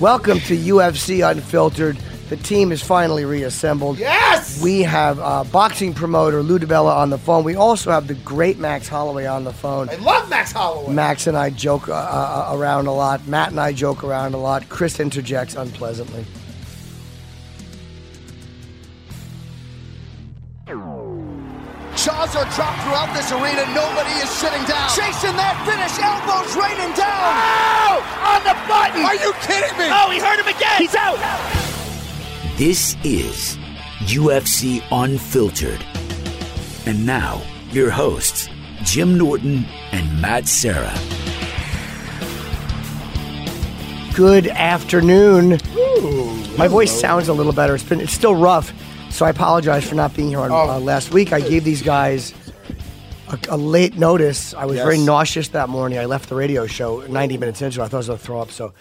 Welcome to UFC Unfiltered. The team is finally reassembled. Yes! We have uh, boxing promoter Lou DiBella on the phone. We also have the great Max Holloway on the phone. I love Max Holloway. Max and I joke uh, uh, around a lot. Matt and I joke around a lot. Chris interjects unpleasantly. Jaws are dropped throughout this arena. Nobody is sitting down. Chasing that finish. Elbows raining down. Oh! On the button! Are you kidding me? Oh, he hurt him again. He's out. This is UFC Unfiltered. And now, your hosts, Jim Norton and Matt Serra. Good afternoon. My voice sounds a little better. It's been it's still rough, so I apologize for not being here on Oh. uh, last week. I gave these guys a, a late notice. I was Yes. very nauseous that morning. I left the radio show 90 minutes into. it. I thought I was going to throw up. So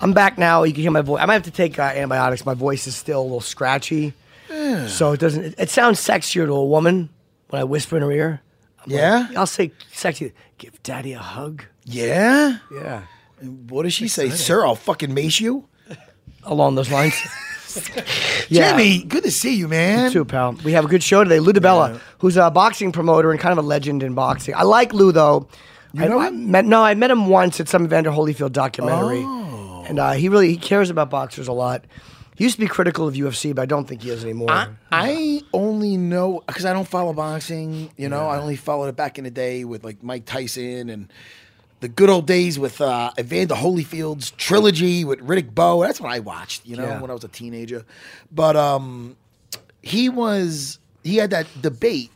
I'm back now. You can hear my voice. I might have to take uh, antibiotics. My voice is still a little scratchy, so it doesn't. It, it sounds sexier to a woman when I whisper in her ear. Yeah? I'll say sexy. Give daddy a hug. Yeah? Yeah, What does she say? Sir, I'll fucking mace you? along those lines. Yeah. Jimmy, good to see you, man. too, pal. We have a good show today. Lou DiBella, who's a boxing promoter and kind of a legend in boxing. I like Lou though. I, know I him? met, no, I met him once at some Vander Holyfield documentary, Oh. and uh, he really he cares about boxers a lot. He used to be critical of UFC, but I don't think he is anymore. I, I only know because I don't follow boxing. You know, I only followed it back in the day with like Mike Tyson and the good old days with uh, Evander Holyfield's trilogy with Riddick Bowe. That's what I watched. You know, Yeah. when I was a teenager. But um, he was he had that debate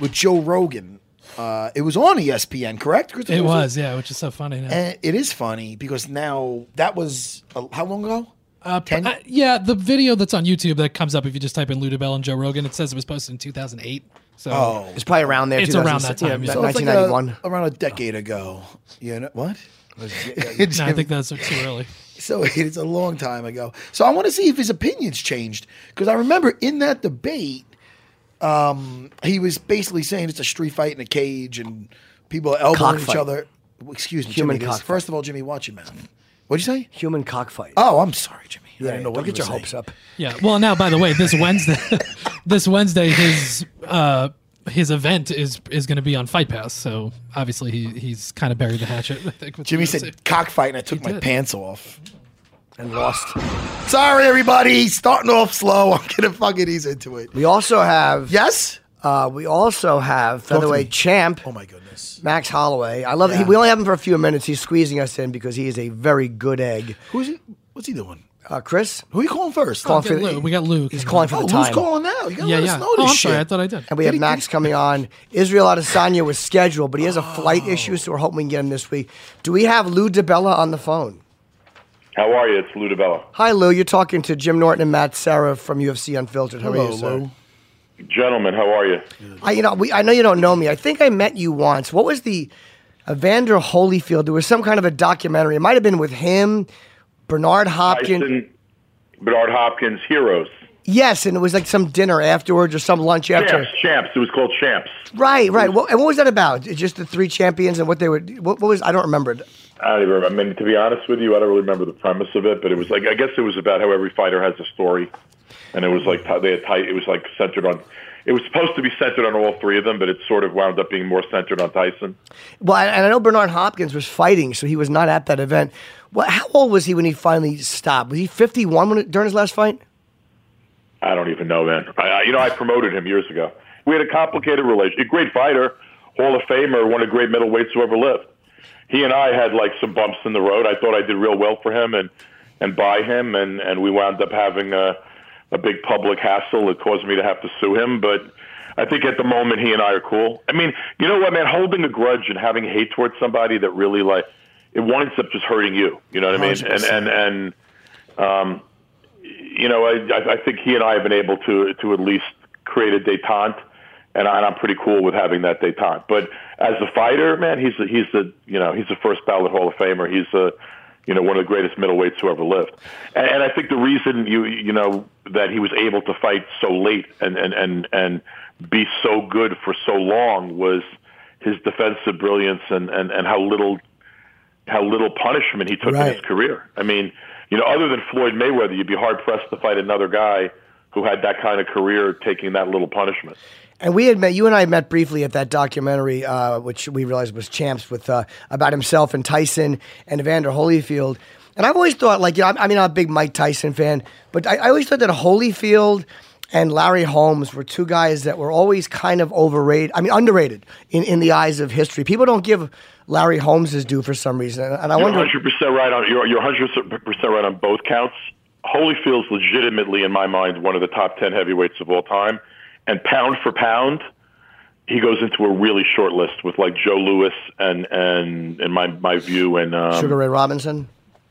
with Joe Rogan. Uh, it was on ESPN, correct? Christopher? It was, yeah, which is so funny. Now. And it is funny because now that was uh, how long ago? Uh, Ten- uh, yeah, the video that's on YouTube that comes up if you just type in Lou DiBella and Joe Rogan, it says it was posted in 2008. So Oh. it's probably around there. It's around that time, yeah, yeah. So it's like 1991. a, around a decade ago. You know what? no, I think that's too early. So it's a long time ago. So I want to see if his opinions changed because I remember in that debate, um, he was basically saying it's a street fight in a cage and people elbowing each other. Excuse me, Human Jimmy. cockfight. First of all, Jimmy, watch your mouth. What'd you say? Human cockfight. Oh, I'm sorry, Jimmy. I yeah, didn't know don't what get you your were hopes saying. up. Yeah. Well, now by the way, this Wednesday, this Wednesday, his uh, his event is is going to be on Fight Pass. So obviously he he's kind of buried the hatchet. I think. with Jimmy UFC. said cockfight, and I took my did. pants off. And lost. Sorry, everybody. Starting off slow. I'm gonna fucking ease into it. We also have. Yes. Uh, we also have to featherweight me. champ Oh my goodness. Max Holloway. I love. Yeah. He, we only have him for a few minutes. He's squeezing us in because he is a very good egg. Who's he? What's he doing? Uh, Chris, Who are you calling first? Calling We for got the- Lou. We got Lou. he's calling on. for Oh, the who's calling now? You gotta Yeah, let yeah. us know Oh, this I'm shit. sorry. I thought I did. And we have he- Max coming on. Israel Adesanya was scheduled, but he has a flight issue, so we're hoping we can get him this week. Do we have Lou DiBella on the phone? How are you? It's Lou DiBella. Hi, Lou. You're talking to Jim Norton and Matt Serra from UFC Unfiltered. How are Hello, you, sir? Lou. Gentlemen, how are you? I, you know, we, I know you don't know me. I think I met you once. What was the Evander Holyfield? There was some kind of a documentary. It might have been with him, Bernard Hopkins. Tyson, Bernard Hopkins, Heroes. Yes, and it was like some dinner afterwards or some lunch after. Champs, champs. It was called Champs. Right, right. What, and what was that about? Just the three champions and what they were. What, what was? I don't remember. I don't even remember. I mean, to be honest with you, I don't really remember the premise of it, but it was like I guess it was about how every fighter has a story, and it was like they had tight. It was like centered on it was supposed to be centered on all three of them, but it sort of wound up being more centered on Tyson. Well, and I know Bernard Hopkins was fighting, so he was not at that event. Well, how old was he when he finally stopped? Was he 51 when, during his last fight? I don't even know, man. I, I, you know, I promoted him years ago. We had a complicated relationship. A great fighter, Hall of Famer, one of the great middleweights who ever lived. He and I had like some bumps in the road. I thought I did real well for him and and by him, and and we wound up having a a big public hassle that caused me to have to sue him. But I think at the moment he and I are cool. I mean, you know what, man? Holding a grudge and having hate towards somebody that really like it winds up just hurting you. You know what I mean? And and and um, you know, I I think he and I have been able to to at least create a détente. And, I, and I'm pretty cool with having that détente. But as a fighter, man, he's a, he's the you know he's the first ballot Hall of Famer. He's a you know, one of the greatest middleweights who ever lived. And, and I think the reason you you know that he was able to fight so late and and and and be so good for so long was his defensive brilliance and and and how little how little punishment he took Right. in his career. I mean, you know, other than Floyd Mayweather, you'd be hard pressed to fight another guy who had that kind of career taking that little punishment. And we had met, you and I met briefly at that documentary, uh, which we realized was Champs, with uh, about himself and Tyson and Evander Holyfield. And I've always thought, like, you know, I mean, I'm a big Mike Tyson fan, but I, I always thought that Holyfield and Larry Holmes were two guys that were always kind of overrated. I mean, underrated in, in the eyes of history. People don't give Larry Holmes his due for some reason, and, and I You're wonder. 100 percent right on. You're you're 100 percent right on both counts. Holyfield's legitimately, in my mind, one of the top 10 heavyweights of all time, and pound for pound, he goes into a really short list with like Joe Louis and and in my my view and um, Sugar Ray Robinson.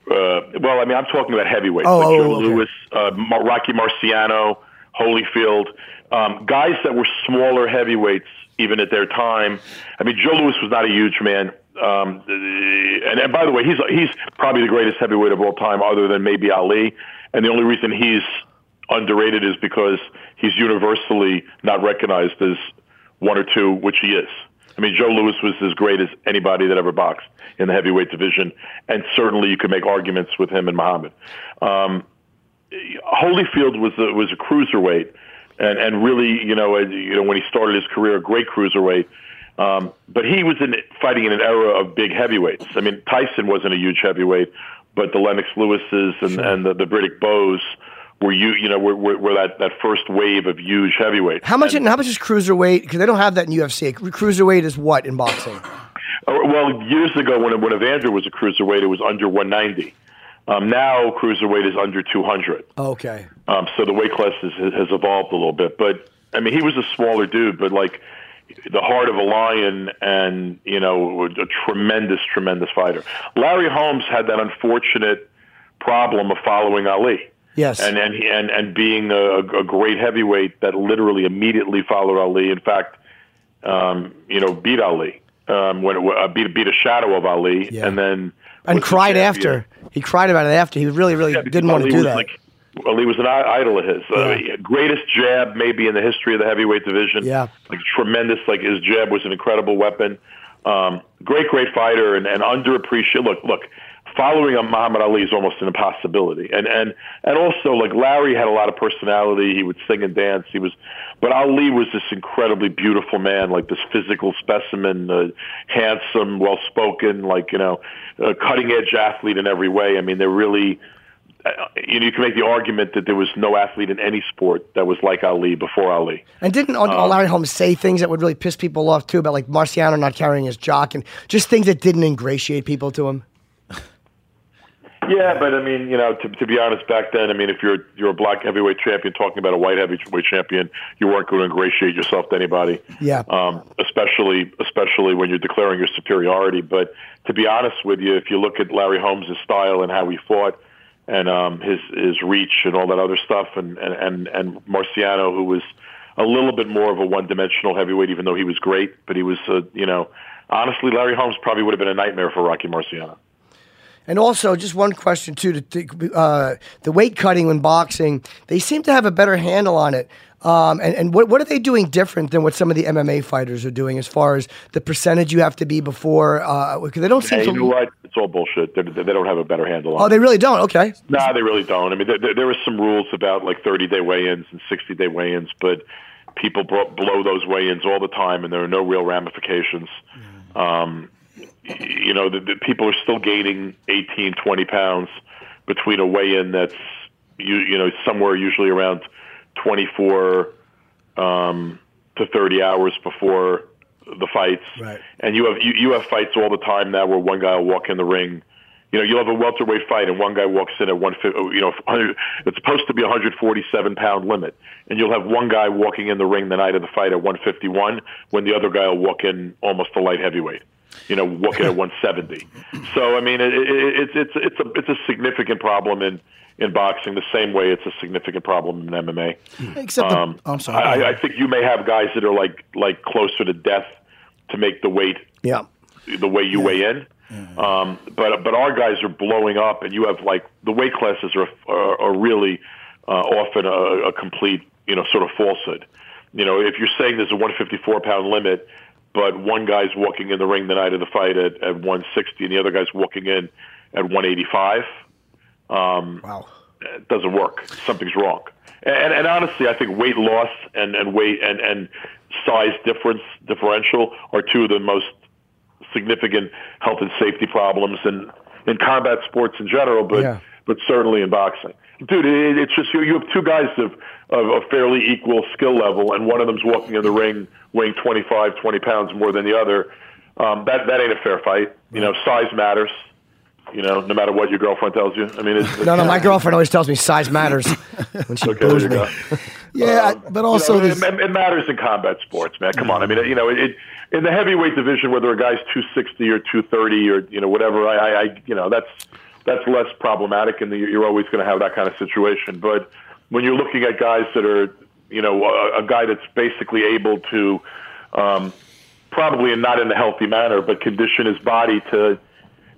uh, well, I mean, I'm talking about heavyweights, Oh, like oh, Joe okay. Louis, uh, Rocky Marciano, Holyfield, um, guys that were smaller heavyweights even at their time. I mean, Joe Louis was not a huge man. Um, and, and by the way, he's he's probably the greatest heavyweight of all time, other than maybe Ali. And the only reason he's underrated is because he's universally not recognized as one or two, which he is. I mean, Joe Louis was as great as anybody that ever boxed in the heavyweight division, and certainly you could make arguments with him and Muhammad. Um, Holyfield was a, was a cruiserweight, and and really, you know, you know, when he started his career, a great cruiserweight. Um, but he was in fighting in an era of big heavyweights. I mean, Tyson wasn't a huge heavyweight, but the Lennox Lewises and, and the, the Riddick Bowes were you you know were, were, were that, that first wave of huge heavyweight. How much? how much is cruiserweight? Because they don't have that in UFC. Cruiserweight is what in boxing? Uh, Well, years ago, when when Evander was a cruiserweight, it was under 190. Um, now, cruiserweight is under 200. Okay. Um, so the weight class has, has evolved a little bit. But I mean, he was a smaller dude, but like the heart of a lion, and you know, a tremendous, tremendous fighter. Larry Holmes had that unfortunate problem of following Ali. Yes. And and and and being a, a great heavyweight that literally immediately followed Ali. In fact, um, you know, beat Ali um, when it, uh, beat beat a shadow of Ali, Yeah. and then and cried after. He cried about it after. He really, really Yeah, didn't want to do that. Like, Ali was an idol of his. Uh, greatest jab maybe in the history of the heavyweight division. Yeah. Like tremendous. Like his jab was an incredible weapon. Um, great, great fighter and, and underappreciated. Look, look. Following on Muhammad Ali is almost an impossibility, and and and also like Larry had a lot of personality. He would sing and dance. He was, but Ali was this incredibly beautiful man, like this physical specimen, uh, handsome, well spoken, like you know, a cutting edge athlete in every way. I mean, they're really uh, you know, you can make the argument that there was no athlete in any sport that was like Ali before Ali. and didn't um, Larry Holmes say things that would really piss people off too about like Marciano not carrying his jock and just things that didn't ingratiate people to him? Yeah, but I mean, you know, to, to be honest, back then, I mean, if you're you're a black heavyweight champion talking about a white heavyweight champion, you weren't going to ingratiate yourself to anybody. Yeah. Um, especially especially when you're declaring your superiority. But to be honest with you, if you look at Larry Holmes' style and how he fought, and um, his his reach and all that other stuff, and and and, and Marciano, who was a little bit more of a one-dimensional heavyweight, even though he was great, but he was, uh, you know, honestly, Larry Holmes probably would have been a nightmare for Rocky Marciano. And also, just one question too: to, to, uh, the weight cutting when boxing, they seem to have a better handle on it. Um, and and what, what are they doing different than what some of the MMA fighters are doing as far as the percentage you have to be before? Because they don't seem Hey, to. you know what? It's all bullshit. They, they they don't have a better handle on it. Oh, it. they really don't. Okay. No, they really don't. I mean, there, there, there was some rules about like 30 day weigh-ins and 60 day weigh-ins, but people blow those weigh-ins all the time, and there are no real ramifications. Um, y- you know, the, the people are still gaining 18, 20 pounds between a weigh-in that's you, you know somewhere usually around 24 um, to 30 hours before the fights. Right. And you have you, you have fights all the time now where one guy will walk in the ring. You know, you'll have a welterweight fight and one guy walks in at 150. You know, it's supposed to be a 147 pound limit, and you'll have one guy walking in the ring the night of the fight at 151 when the other guy will walk in almost a light heavyweight. You know, walking at 170. So I mean, it, it, it's it's it's a it's a significant problem in in boxing the same way it's a significant problem in MMA. Except, the, Um, I'm sorry. I, I think you may have guys that are like like closer to death to make the weight Yeah. the way you weigh in. Um, but but our guys are blowing up, and you have like the weight classes are are, are really uh, often a, a complete you know sort of falsehood. You know, if you're saying there's a 154 pound limit, but one guy's walking in the ring the night of the fight at, at 160, and the other guy's walking in at 185. Um, Wow. it doesn't work. Something's wrong. And, and honestly, I think weight loss and, and weight and, and size difference differential are two of the most significant health and safety problems in, in combat sports in general, but Yeah. but certainly in boxing. Dude, it, it's just you, you have two guys of, of a fairly equal skill level, and one of them's walking in the ring weighing 25, 20 pounds more than the other. Um, that that ain't a fair fight. You know, size matters. You know, no matter what your girlfriend tells you. I mean, it's, No, no, my girlfriend always tells me size matters when she Okay, boos me. yeah, Um, but also you know, it, it matters in combat sports, man. Come on, I mean, you know, it, in the heavyweight division, whether a guy's two sixty or two thirty or you know whatever, I, I, you know, that's that's less problematic, and you're always going to have that kind of situation. But when you're looking at guys that are, you know, a, a guy that's basically able to, um, probably not in a healthy manner, but condition his body to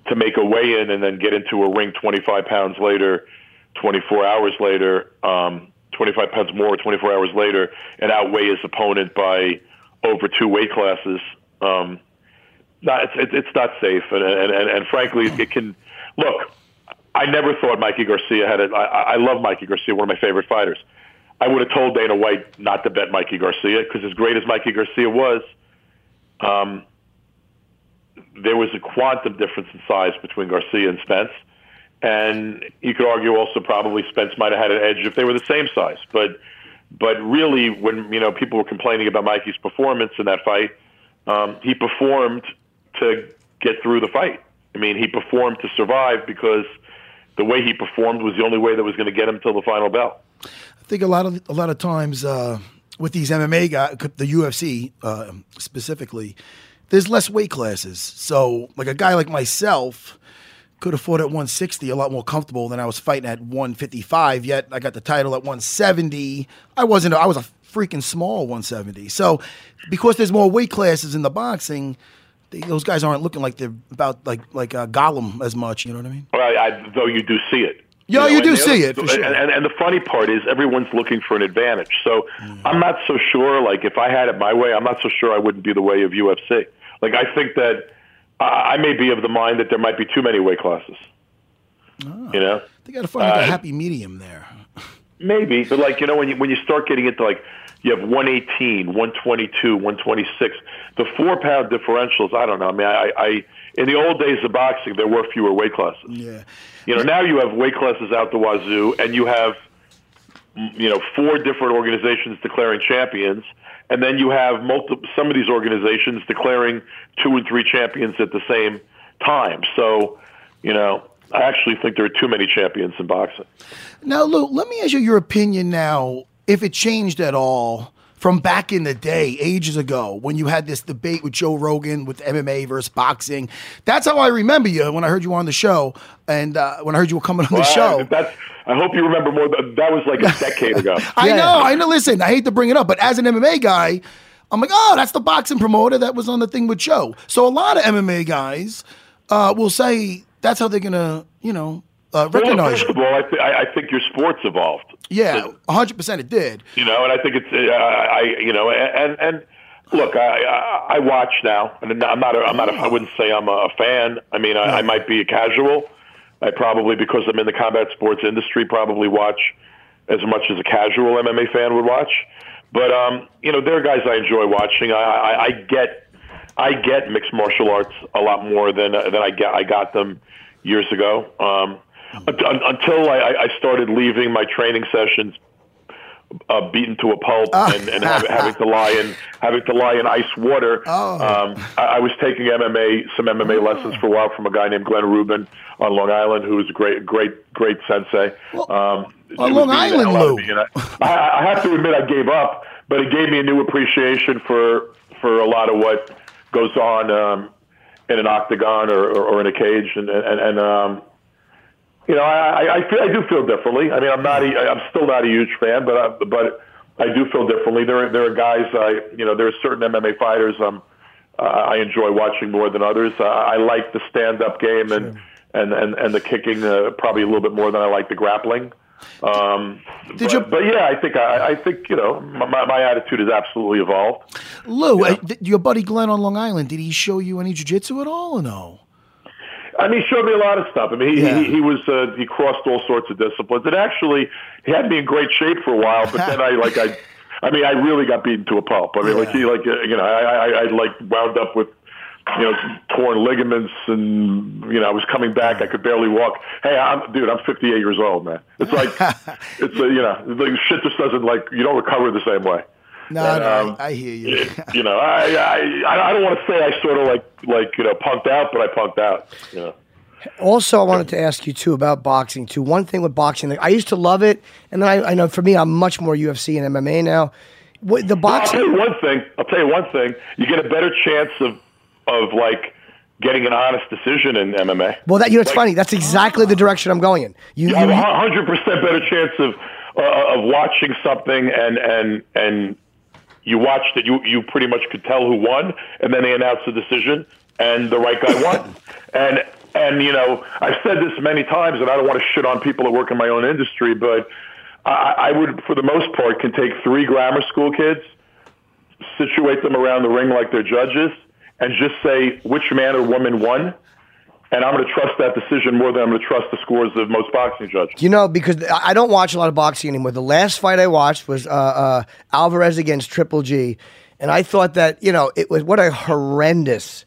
to make a weigh in and then get into a ring 25 pounds later, 24 hours later, um, 25 pounds more, 24 hours later, and outweigh his opponent by over two weight classes. Um, not, it's, it's it's not safe, and, and, and, and frankly, it can look. I never thought Mikey Garcia had it. I, love Mikey Garcia, one of my favorite fighters. I would have told Dana White not to bet Mikey Garcia because as great as Mikey Garcia was, um, there was a quantum difference in size between Garcia and Spence. And you could argue also probably Spence might have had an edge if they were the same size. But but really, when you know people were complaining about Mikey's performance in that fight, um, he performed to get through the fight. I mean, he performed to survive because the way he performed was the only way that was going to get him till the final bell. I think a lot of a lot of times uh, with these MMA guys, the UFC uh, specifically, there's less weight classes. So, like a guy like myself could afford at 160 a lot more comfortable than I was fighting at 155. Yet I got the title at 170. I wasn't. I was a freaking small 170. So, because there's more weight classes in the boxing. They, those guys aren't looking like they're about like like uh, Gollum as much. You know what I mean? Well, I, though you do see it. Yeah, know, you do see it, for sure. And, and, and the funny part is everyone's looking for an advantage. So Mm. I'm not so sure. Like if I had it my way, I'm not so sure I wouldn't be the way of UFC. Like I think that I, I may be of the mind that there might be too many weight classes. You know, They got to find like a Uh, happy medium there. maybe, but like you know, when you when you start getting into like you have 118, 122, 126, the four pound differentials. I don't know. I mean, I, I in the old days of boxing, there were fewer weight classes. Yeah. You know, now you have weight classes out the wazoo, and you have, you know, four different organizations declaring champions, and then you have multiple. Some of these organizations declaring two and three champions at the same time. So, you know, I actually think there are too many champions in boxing. Now, Lou, let me ask you your opinion now, if it changed at all from back in the day, ages ago, when you had this debate with Joe Rogan with MMA versus boxing. That's how I remember you when I heard you on the show, and uh, when I heard you were coming on the show. I, that's. I hope you remember more. That was like a decade ago. I Yeah. know, I know. Listen, I hate to bring it up, but as an MMA guy, I'm like, oh, that's the boxing promoter that was on the thing with Joe. So a lot of MMA guys uh, will say that's how they're gonna, you know, uh, Well, first of all, I, th- I I think your sport's evolved. Yeah, 100 percent it did. you know, and I think it's uh, I you know and and look, I I, I watch now, and I'm not a, I'm not a, I wouldn't say I'm a fan. I mean, I, I might be a casual. I probably because I'm in the combat sports industry probably watch as much as a casual MMA fan would watch. But um, you know, there are guys I enjoy watching. I, I, I get I get mixed martial arts a lot more than uh, than I get I got them years ago. Um, until I, I started leaving my training sessions uh, beaten to a pulp and, and having, having to lie in having to lie in ice water. Um, I, I was taking MMA some MMA lessons for a while from a guy named Glenn Rubin on Long Island, who was a great great great sensei. um, on Long Island, hell out of Lou. I, I, I have to admit I gave up, but it gave me a new appreciation for for a lot of what goes on um, in an octagon or, or, or in a cage, and and, and um, you know, I, I- I feel I do feel differently. I mean, I'm not, a, I'm still not a huge fan, but I, but I do feel differently. There are there are guys I, you know, there are certain MMA fighters um, uh, I enjoy watching more than others. Uh, I like the stand up game and, and and and the kicking uh, probably a little bit more than I like the grappling. Um, Did but, you- but yeah, I think I, I think you know my, my attitude has absolutely evolved. Lou, uh, th- your buddy Glenn on Long Island, did he show you any jujitsu at all or no? I mean, he showed me a lot of stuff. I mean, he Yeah. he, he was uh, he crossed all sorts of disciplines, and actually, he had me in great shape for a while. But then I like I, I mean, I really got beaten to a pulp. I mean, like he like uh, you know, I, I I like wound up with. You know, torn ligaments, and you know, I was coming back. I could barely walk. Hey, I'm dude. I'm 58 years old, man. It's like, it's uh, you know, like shit just doesn't like you don't recover the same way. No, And, no, um, I, I hear you. you know, I I I don't want to say I sort of like like you know punked out, but I punked out. You know. Also, I wanted to ask you too about boxing too. One thing with boxing, like, I used to love it, and then I, I know for me, I'm much more UFC and MMA now. What, the Well, I'll tell you one thing. I'll tell you one thing. You get a better chance of of like getting an honest decision in MMA. well, that you know, it's Like, funny. That's exactly the direction I'm going in. You, You have a hundred percent better chance of uh, of watching something and and and you watched it. You you pretty much could tell who won, and then they announced the decision, and the right guy won. and and you know, I've said this many times, and I don't want to shit on people that work in my own industry, but I, I would, for the most part, can take three grammar school kids, situate them around the ring like they're judges, and just say which man or woman won. And I'm going to trust that decision more than I'm going to trust the scores of most boxing judges. you know, because I don't watch a lot of boxing anymore. The last fight I watched was uh, uh, Alvarez against Triple G, and I thought that you know it was what a horrendous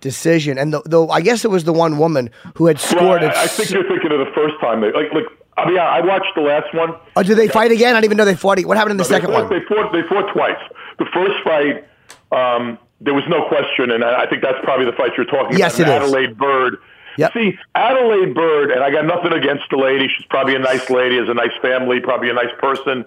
decision. And the, though I guess it was the one woman who had scored it. I, I think you're thinking of the first time. They, like, like, I mean, I watched the last one. Oh, did they fight again? I didn't even know they fought. What happened in the They second fought, one? They fought. They fought twice. The first fight, um, there was no question, and I I think that's probably the fight you're talking Yes, about. it is. Adalaide Byrd. Yep. See, Adalaide Byrd, and I got nothing against the lady. She's probably a nice lady, has a nice family, probably a nice person.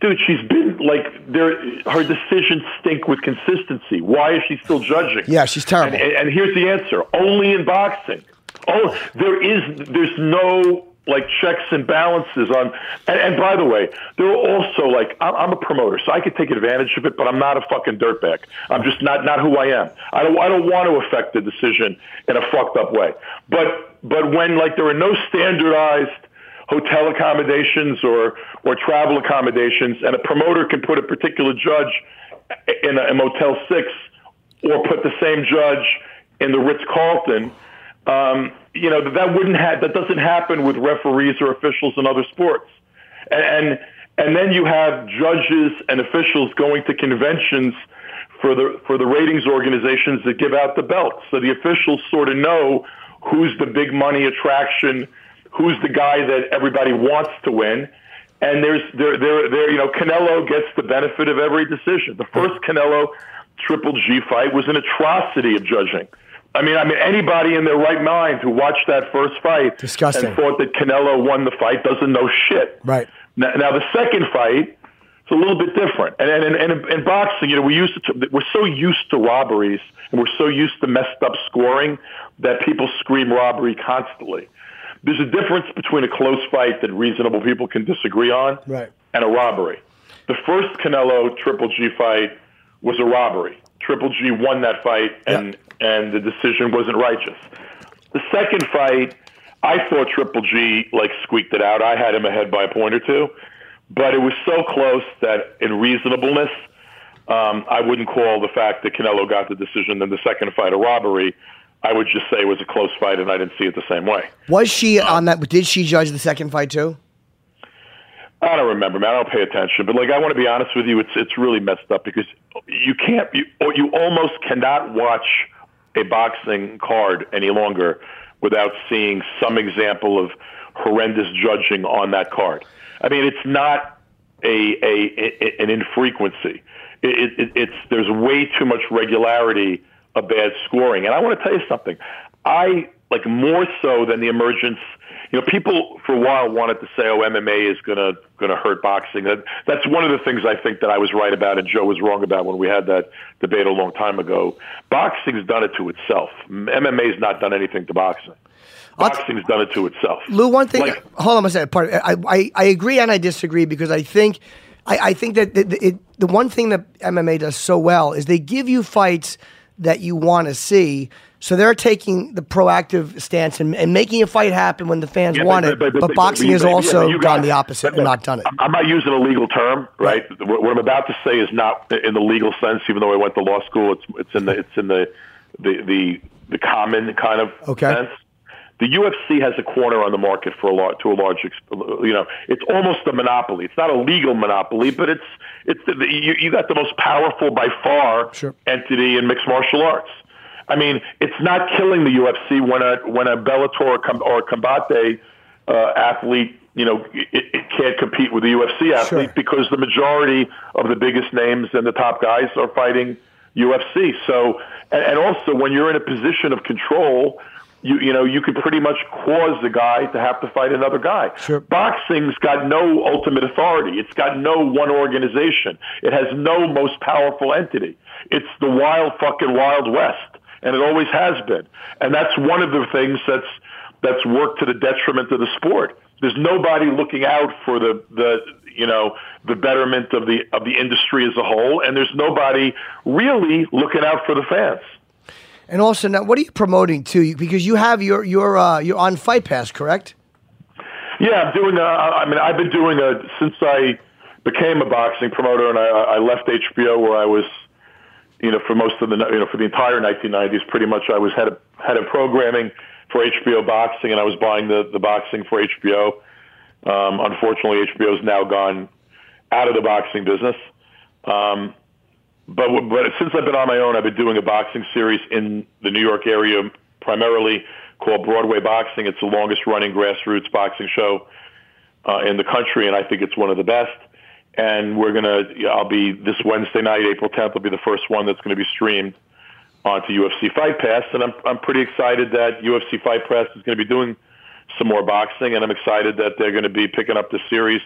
Dude, she's been like there. Her decisions stink with consistency. Why is she still judging? Yeah, she's terrible. And, and here's the answer: only in boxing. Oh, there is. There's no like checks and balances on. And, and by the way, there are also like I'm, I'm a promoter, so I could take advantage of it, but I'm not a fucking dirtbag. I'm just not not who I am. I don't. I don't want to affect the decision in a fucked up way. But but when like there are no standardized hotel accommodations or or travel accommodations, and a promoter can put a particular judge in a, a Motel Six or put the same judge in the Ritz Carlton. Um, you know that wouldn't ha- that doesn't happen with referees or officials in other sports, and and then you have judges and officials going to conventions for the for the ratings organizations that give out the belts. So the officials sort of know who's the big money attraction, who's the guy that everybody wants to win. And there's there there there you know Canelo gets the benefit of every decision. The first Canelo Triple G fight was an atrocity of judging. I mean, I mean anybody in their right mind who watched that first fight Disgusting. and thought that Canelo won the fight doesn't know shit. Right. Now, now the second fight, it's a little bit different. And and, and, and in boxing, you know, we used to we're so used to robberies and we're so used to messed up scoring that people scream robbery constantly. There's a difference between a close fight that reasonable people can disagree on Right. and a robbery. The first Canelo Triple G fight was a robbery. Triple G won that fight, and and the decision wasn't righteous. The second fight, I thought Triple G like squeaked it out. I had him ahead by a point or two, but it was so close that in reasonableness, um, I wouldn't call the fact that Canelo got the decision in the second fight a robbery. I would just say it was a close fight, and I didn't see it the same way. Was she on that? Did she judge the second fight too? I don't remember, man. I don't pay attention. But like, I want to be honest with you. It's it's really messed up because you can't. You you almost cannot watch a boxing card any longer without seeing some example of horrendous judging on that card. I mean, it's not a, a, a an infrequency. It, it, it's there's way too much regularity of bad scoring. And I want to tell you something. I like more so than the emergence. You know, people for a while wanted to say, "Oh, MMA is gonna gonna hurt boxing." That that's one of the things I think that I was right about and Joe was wrong about when we had that debate a long time ago. Boxing's done it to itself. MMA's not done anything to boxing. Boxing's done it to itself. Lou, one thing. Like- hold on a second. Part. I, I I agree and I disagree because I think I, I think that the, the, it, the one thing that MMA does so well is they give you fights that you want to see. So they're taking the proactive stance and, and making a fight happen when the fans Yeah, want it. But, boxing has also gone got- the opposite and not done it. I'm not using a legal term, right? What, what I'm about to say is not in the legal sense, even though I went to law school. It's it's in the it's in the the the, the common kind of Okay. sense. The UFC has a corner on the market for a lot to a large, you know, it's almost a monopoly. It's not a legal monopoly, but it's it's the, you, you got the most powerful by far Sure. entity in mixed martial arts. I mean, it's not killing the UFC when a when a Bellator or, or Combate uh, athlete, you know, it, it can't compete with the UFC athlete Sure. because the majority of the biggest names and the top guys are fighting UFC. So, and, and also when you're in a position of control, you you know you could pretty much cause the guy to have to fight another guy. Sure. Boxing's got no ultimate authority. It's got no one organization. It has no most powerful entity. It's the wild fucking wild west, and it always has been. And that's one of the things that's that's worked to the detriment of the sport. There's nobody looking out for the the you know the betterment of the of the industry as a whole, and there's nobody really looking out for the fans. And also, now what are you promoting too? Because you have your your uh, you're on Fight Pass, correct? Yeah, I'm doing. A, I mean, I've been doing a since I became a boxing promoter, and I, I left HBO where I was, you know, for most of the you know for the entire 1990s. Pretty much, I was head of head of programming for HBO boxing, and I was buying the the boxing for HBO. Um, unfortunately, HBO's now gone out of the boxing business. Um, but but since I've been on my own, I've been doing a boxing series in the New York area, primarily called Broadway Boxing. It's the longest running grassroots boxing show uh, in the country, and I think it's one of the best. And we're gonna, I'll be this Wednesday night, April 10th, will be the first one that's going to be streamed onto UFC Fight Pass, and I'm I'm pretty excited that UFC Fight Pass is going to be doing some more boxing, and I'm excited that they're going to be picking up the series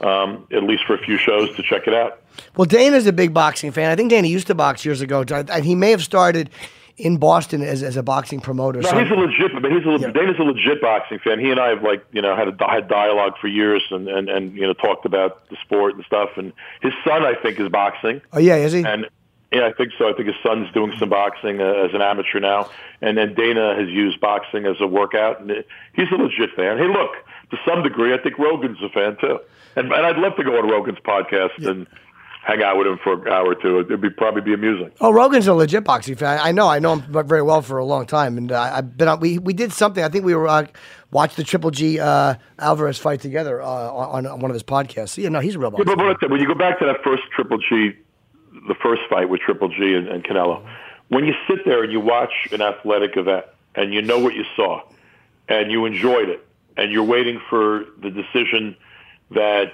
um, at least for a few shows to check it out. Well, Dana's a big boxing fan. I think Dana used to box years ago. And he may have started in Boston as, as a boxing promoter. No, So- he's a legit. But he's a Yeah. Dana's a legit boxing fan. He and I have like you know had a, had dialogue for years and, and and you know talked about the sport and stuff. And his son, I think, is boxing. oh yeah, is he? And yeah, I think so. I think his son's doing some boxing uh, as an amateur now. And then Dana has used boxing as a workout, and it, he's a legit fan. Hey, look, to some degree, I think Rogan's a fan too. And, and I'd love to go on Rogan's podcast and hang out with him for an hour or two. It'd be probably be amusing. Oh, Rogan's a legit boxing fan. I know. I know him very well for a long time, and uh, I've been on. We we did something. I think we were uh, watched the Triple G uh, Alvarez fight together uh, on, on one of his podcasts. So, yeah, no, he's a real Yeah, boxing. but, but when you go back to that first Triple G, the first fight with Triple G and, and Canelo, when you sit there and you watch an athletic event and you know what you saw and you enjoyed it and you're waiting for the decision that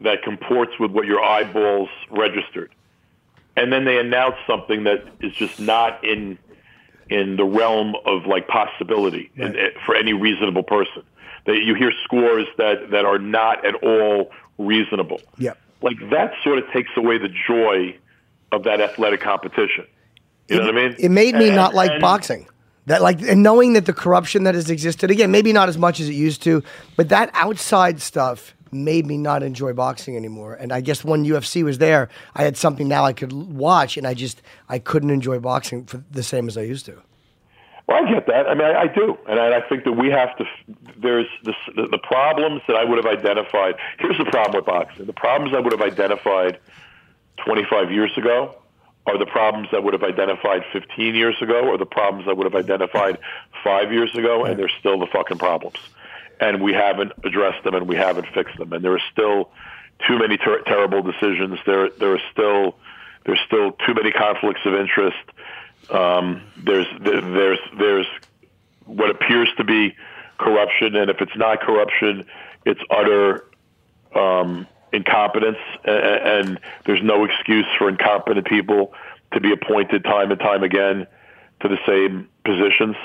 that comports with what your eyeballs registered, and then they announce something that is just not in in the realm of like possibility in, eh, for any reasonable person. That you hear scores that that are not at all reasonable. Yeah. Like that sort of takes away the joy of that athletic competition. You know what I mean? It made me And- not like and- boxing. That like and knowing that the corruption that has existed again, maybe not as much as it used to, but that outside stuff made me not enjoy boxing anymore. And I guess when UFC was there, I had something now I could watch, and I just I couldn't enjoy boxing for the same as I used to. Well, I get that. I mean, I, I do, and I, I think that we have to. There's this, the, the problems that I would have identified. Here's the problem with boxing: the problems I would have identified 25 years ago are the problems I would have identified 15 years ago, or the problems I would have identified five years ago, and they're still the fucking problems. And we haven't addressed them and we haven't fixed them. And there are still too many ter- terrible decisions. There there are still there's still too many conflicts of interest. Um, there's there's there's what appears to be corruption, and if it's not corruption, it's utter um, incompetence, and, and there's no excuse for incompetent people to be appointed time and time again to the same positions.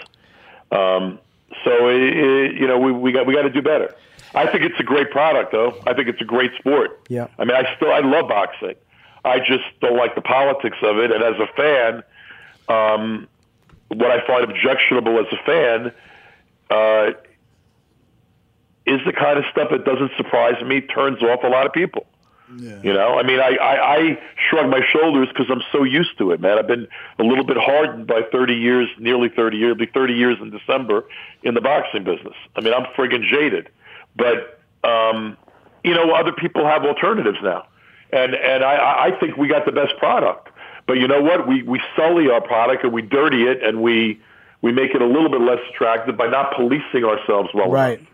Um, so it, it, you know we, we got we got to do better. I think it's a great product, though. I think it's a great sport. Yeah. I mean, I still I love boxing. I just don't like the politics of it, and as a fan, um, what I find objectionable as a fan uh, is the kind of stuff that doesn't surprise me, turns off a lot of people. Yeah. You know, I mean, I, I, I shrug my shoulders because I'm so used to it, man. I've been a little bit hardened by 30 years, nearly 30 years, it'll be 30 years in December in the boxing business. I mean, I'm friggin' jaded. But, um, you know, other people have alternatives now. And, and I, I think we got the best product. But you know what? We, we sully our product and we dirty it and we, we make it a little bit less attractive by not policing ourselves well Right. enough.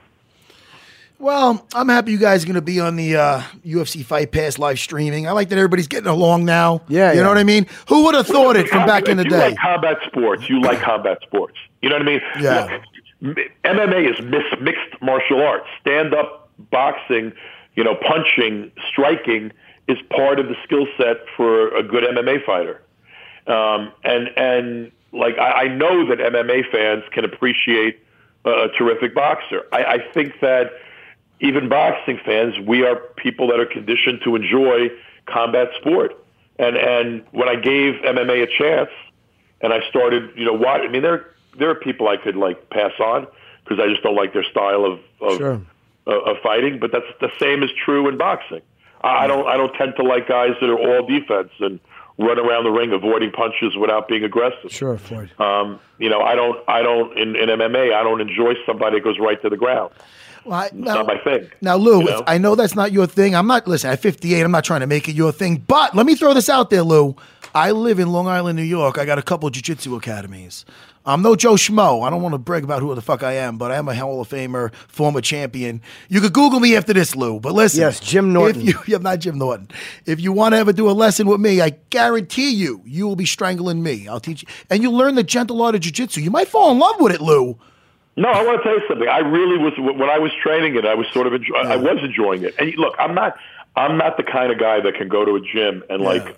Well, I'm happy you guys are going to be on the uh, UFC Fight Pass live streaming. I like that everybody's getting along now. Yeah, you yeah. know what I mean. Who would have thought it from back in the you day? You like combat sports. You like combat sports. You know what I mean? Yeah. Look, MMA is mis- mixed martial arts. Stand up boxing, you know, punching, striking is part of the skill set for a good MMA fighter. Um, and and like I, I know that MMA fans can appreciate a, a terrific boxer. I, I think that even boxing fans, we are people that are conditioned to enjoy combat sport. And and when I gave MMA a chance, and I started, you know, what I mean, there there are people I could like pass on because I just don't like their style of of, Sure. of of fighting. But that's the same is true in boxing. I I don't I don't tend to like guys that are all defense and run around the ring avoiding punches without being aggressive. Sure, Floyd. Um, you know, I don't I don't in, in MMA I don't enjoy somebody that goes right to the ground. Well, I- It's not my thing. Now, Lou, you know? I know that's not your thing. I'm not, listen, at 58, I'm not trying to make it your thing, but let me throw this out there, Lou. I live in Long Island, New York. I got a couple jiu jitsu academies. I'm no Joe Schmo. I don't want to brag about who the fuck I am, but I am a Hall of Famer, former champion. You could Google me after this, Lou. But listen, Yes, Jim Norton. If you, yeah, not Jim Norton. If you want to ever do a lesson with me, I guarantee you, you will be strangling me. I'll teach you, and you'll learn the gentle art of jiu jitsu. You might fall in love with it, Lou. No, I want to tell you something. I really was when I was training it. I was sort of enjoy, I was enjoying it. And look, I'm not I'm not the kind of guy that can go to a gym and like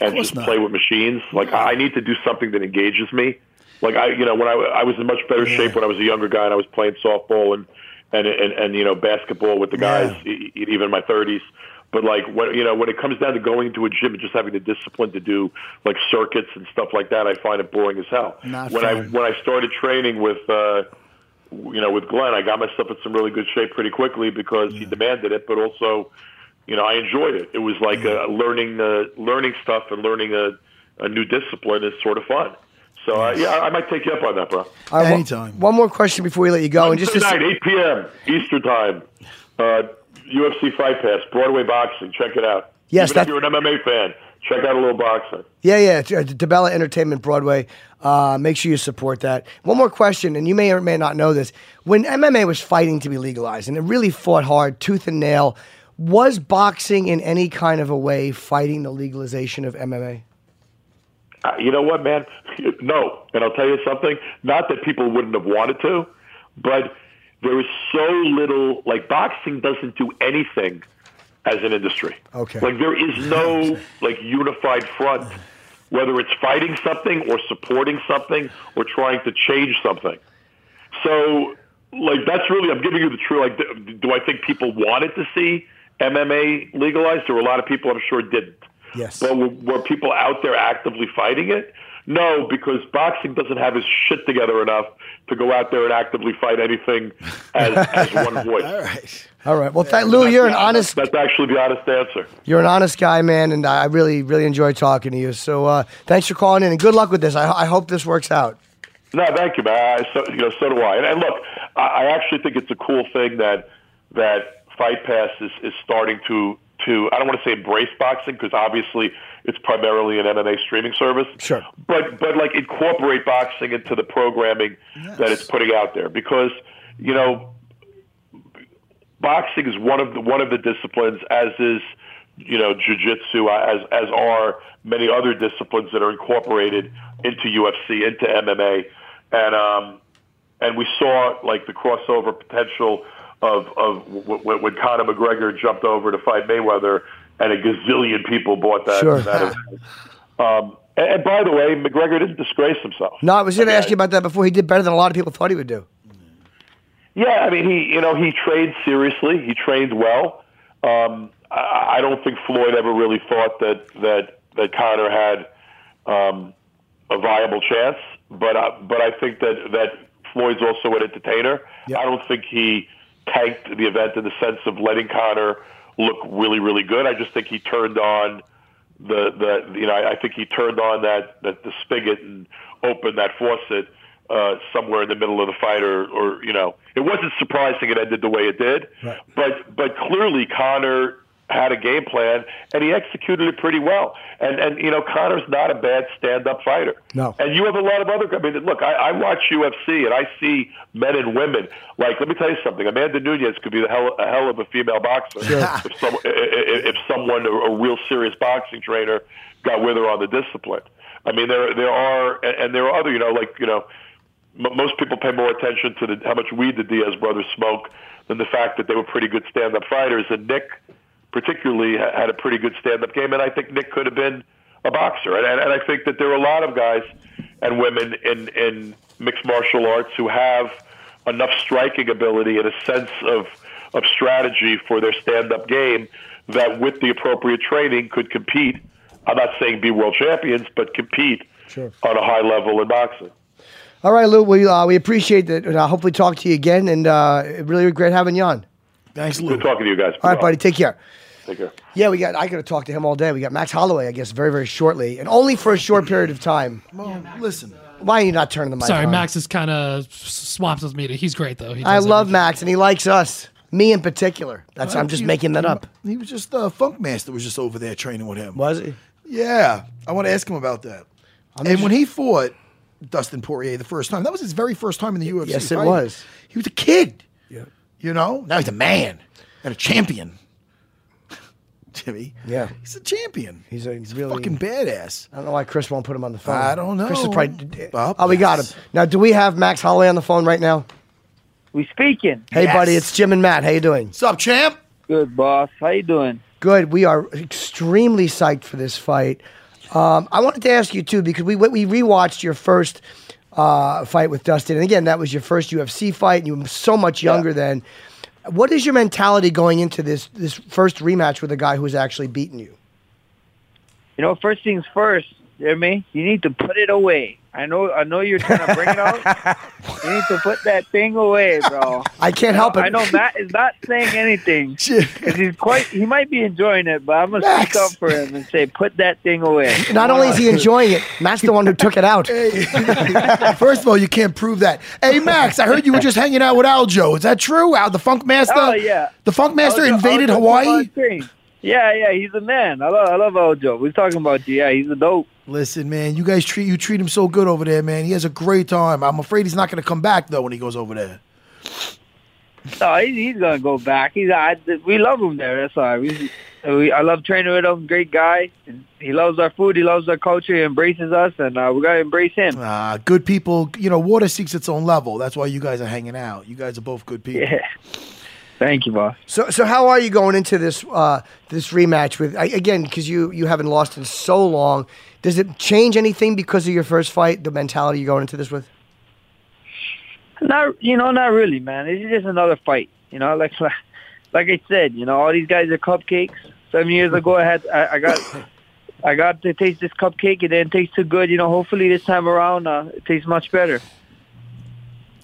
and just not. play with machines. Like I I need to do something that engages me. Like I, you know, when I I was in much better shape when I was a younger guy and I was playing softball and and and, and you know basketball with the guys e- even in my 30s. But like when you know when it comes down to going to a gym and just having the discipline to do like circuits and stuff like that, I find it boring as hell. Not when I when I started training with uh, you know with Glenn, I got myself in some really good shape pretty quickly because he demanded it, but also you know I enjoyed it. It was like uh, learning uh, learning stuff and learning a, a new discipline is sort of fun. So uh, yeah, I might take you up on that, bro. All right, one- Anytime. One, more question before we let you go, and just to Tonight, 8 p.m. Eastern time, uh, UFC Fight Pass, Broadway Boxing. Check it out. Yes, Even if that- you're an MMA fan, check out a little boxing. Yeah, yeah. Uh, DiBella Entertainment Broadway. Uh, make sure you support that. One more question, and you may or may not know this. When MMA was fighting to be legalized, and it really fought hard, tooth and nail, was boxing in any kind of a way fighting the legalization of MMA? Uh, you know what, man? No. And I'll tell you something. Not that people wouldn't have wanted to, but there is so little, like, boxing doesn't do anything as an industry. Okay. Like, there is no, like, unified front, whether it's fighting something or supporting something or trying to change something. So, like, that's really, I'm giving you the truth. Like, do, do I think people wanted to see MMA legalized? There were a lot of people I'm sure didn't. Yes. But were, were people out there actively fighting it? No, because boxing doesn't have his shit together enough to go out there and actively fight anything as, as one voice. All right. All right. Well, th- Lou, you're an honest, That's actually the honest answer. you're an honest guy, man, and I really, really enjoy talking to you. So, uh, thanks for calling in, and good luck with this. I, I hope this works out. No, thank you, man. I, so, you know, so do I. And, and look, I, I actually think it's a cool thing that that Fight Pass is, is starting to to. I don't want to say embrace boxing because obviously it's primarily an MMA streaming service. Sure. But but like incorporate boxing into the programming that it's putting out there because you know boxing is one of the one of the disciplines, as is you know jujitsu, as as are many other disciplines that are incorporated into UFC, into MMA, and um, and we saw like the crossover potential of of w- w- when Conor McGregor jumped over to fight Mayweather, and a gazillion people bought that. Sure. that um, and, and by the way, McGregor didn't disgrace himself. No, I was going to ask you about that before. He did better than a lot of people thought he would do. Yeah, I mean, he you know he trained seriously. He trained well. Um, I, I don't think Floyd ever really thought that that that Connor had um, a viable chance. But uh, but I think that that Floyd's also an entertainer. I don't think he tanked the event in the sense of letting Connor look really really good. I just think he turned on the the you know I, I think he turned on that that the spigot and opened that faucet uh, somewhere in the middle of the fight, or, or you know, it wasn't surprising it ended the way it did. But but clearly Connor had a game plan and he executed it pretty well. And and you know Connor's not a bad stand-up fighter. No. And you have a lot of other. I mean, look, I, I watch UFC and I see men and women. Like, let me tell you something. Amanda Nunes could be the hell, a hell of a female boxer if, some, if, if someone, a, real serious boxing trainer, got with her on the discipline. I mean, there there are and, and there are other. You know, like you know, most people pay more attention to the, how much weed the Diaz brothers smoke than the fact that they were pretty good stand-up fighters. And Nick, particularly, had a pretty good stand-up game, and I think Nick could have been a boxer. And, and, and I think that there are a lot of guys and women in in mixed martial arts who have enough striking ability and a sense of of strategy for their stand-up game that, with the appropriate training, could compete. I'm not saying be world champions, but compete on a high level in boxing. All right, Lou. We uh, we appreciate that. and I'll hopefully talk to you again, and uh, really great having you on. Thanks, Good talking to you guys. All right, buddy. Take care. Take care. Yeah, we got. I could to talk to him all day. We got Max Holloway, I guess, very very shortly, and only for a short period of time. Well, listen. Why are you not turning the mic Sorry, on? Max is kind of swaps with me. He's great though. He I love everything. Max, and he likes us. Me in particular. That's. I'm just He- making that he- up. He was just uh, Funk Master was just over there training with him. Was he? Yeah, I want to ask him about that. and when he fought Dustin Poirier the first time, that was his very first time in the UFC. Yes, it fighting. was. He was a kid. Yeah. You know, now he's a man and a champion. Jimmy. Yeah. He's a champion. He's a really Fucking badass. I don't know why Chris won't put him on the phone. I don't know. Chris is probably. Well, oh, we got him now. Do we have Max Holloway on the phone right now? We speaking. Hey, Yes. buddy, it's Jim and Matt. How you doing? What's up, champ? Good boss. How you doing? Good. We are extremely psyched for this fight. Um, I wanted to ask you too because we we rewatched your first uh, fight with Dustin, and again, that was your first UFC fight, and you were so much younger then. What is your mentality going into this this first rematch with a guy who's actually beaten you? You know, first things first. You? You need to put it away. I know. I know you're trying to bring it out. you need to put that thing away, bro. I can't help it. I know Matt is not saying anything because he's quite. He might be enjoying it, but I'm gonna Max. speak up for him and say, put that thing away. Not only is he enjoying it, Matt's the one who took it out. First of all, you can't prove that. Hey, Max, I heard you were just hanging out with Aljo. Is that true? Al, the Funk Master? Oh yeah. The Funk oh, Master Aljo- invaded Aljo Hawaii? come on screen. Yeah, yeah, he's a man. I love, I love Ojo. We're talking about you. Yeah, he's a dope. Listen, man, you guys treat you treat him so good over there, man. He has a great time. I'm afraid he's not going to come back though when he goes over there. No, he's, he's gonna go back. He's I, we love him there. That's all. We, we I love training with him. Great guy. And he loves our food. He loves our culture. He embraces us, and uh, we gotta embrace him. Uh, good people, you know, water seeks its own level. That's why you guys are hanging out. You guys are both good people. Yeah. Thank you, boss. So, so how are you going into this uh, this rematch with again because you you haven't lost in so long? Does it change anything because of your first fight? The mentality you're going into this with? Not you know, not really, man. It's just another fight. You know, like like I said, you know, all these guys are cupcakes. Seven years ago, I had I, I got I got to taste this cupcake. It didn't taste too good. You know, hopefully this time around, uh, it tastes much better.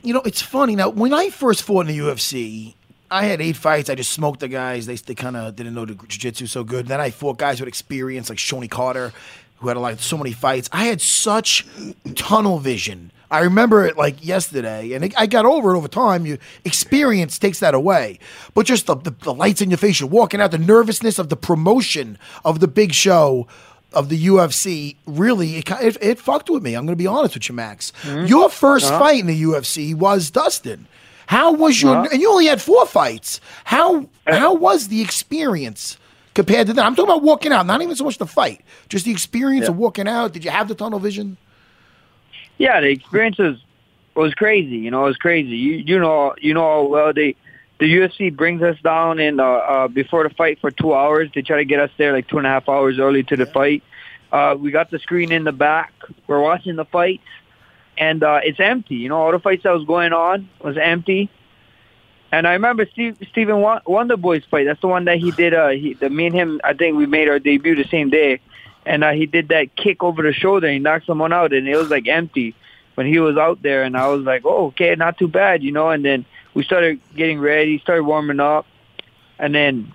You know, it's funny. Now, when I first fought in the UFC, I had eight fights. I just smoked the guys. They, they kind of didn't know the jiu-jitsu so good. Then I fought guys with experience like Shonie Carter, who had like so many fights. I had such tunnel vision. I remember it like yesterday, and it, I got over it over time. You experience takes that away, but just the, the, the lights in your face, you're walking out, the nervousness of the promotion of the big show of the UFC, really, it, it, it fucked with me. I'm going to be honest with you, Max. Mm-hmm. Your 1st uh-huh. fight in the UFC was Dustin. How was your? Uh-huh. And you only had four fights. How uh, how was the experience compared to that? I'm talking about walking out, not even so much the fight, just the experience of walking out. Did you have the tunnel vision? Yeah, the experience was was crazy. You know, it was crazy. You you know you know well they the UFC brings us down in uh, uh, before the fight for two hours. They try to get us there like two and a half hours early to the fight. Uh, we got the screen in the back. We're watching the fights, and uh, it's empty. You know, all the fights that was going on was empty. And I remember Steve, Won- Wonderboy's fight. That's the one that he did. Uh, he, the, me and him, I think we made our debut the same day. And uh, he did that kick over the shoulder. And he knocked someone out, and it was like empty when he was out there. And I was like, oh, okay, not too bad, you know. And then we started getting ready, started warming up, and then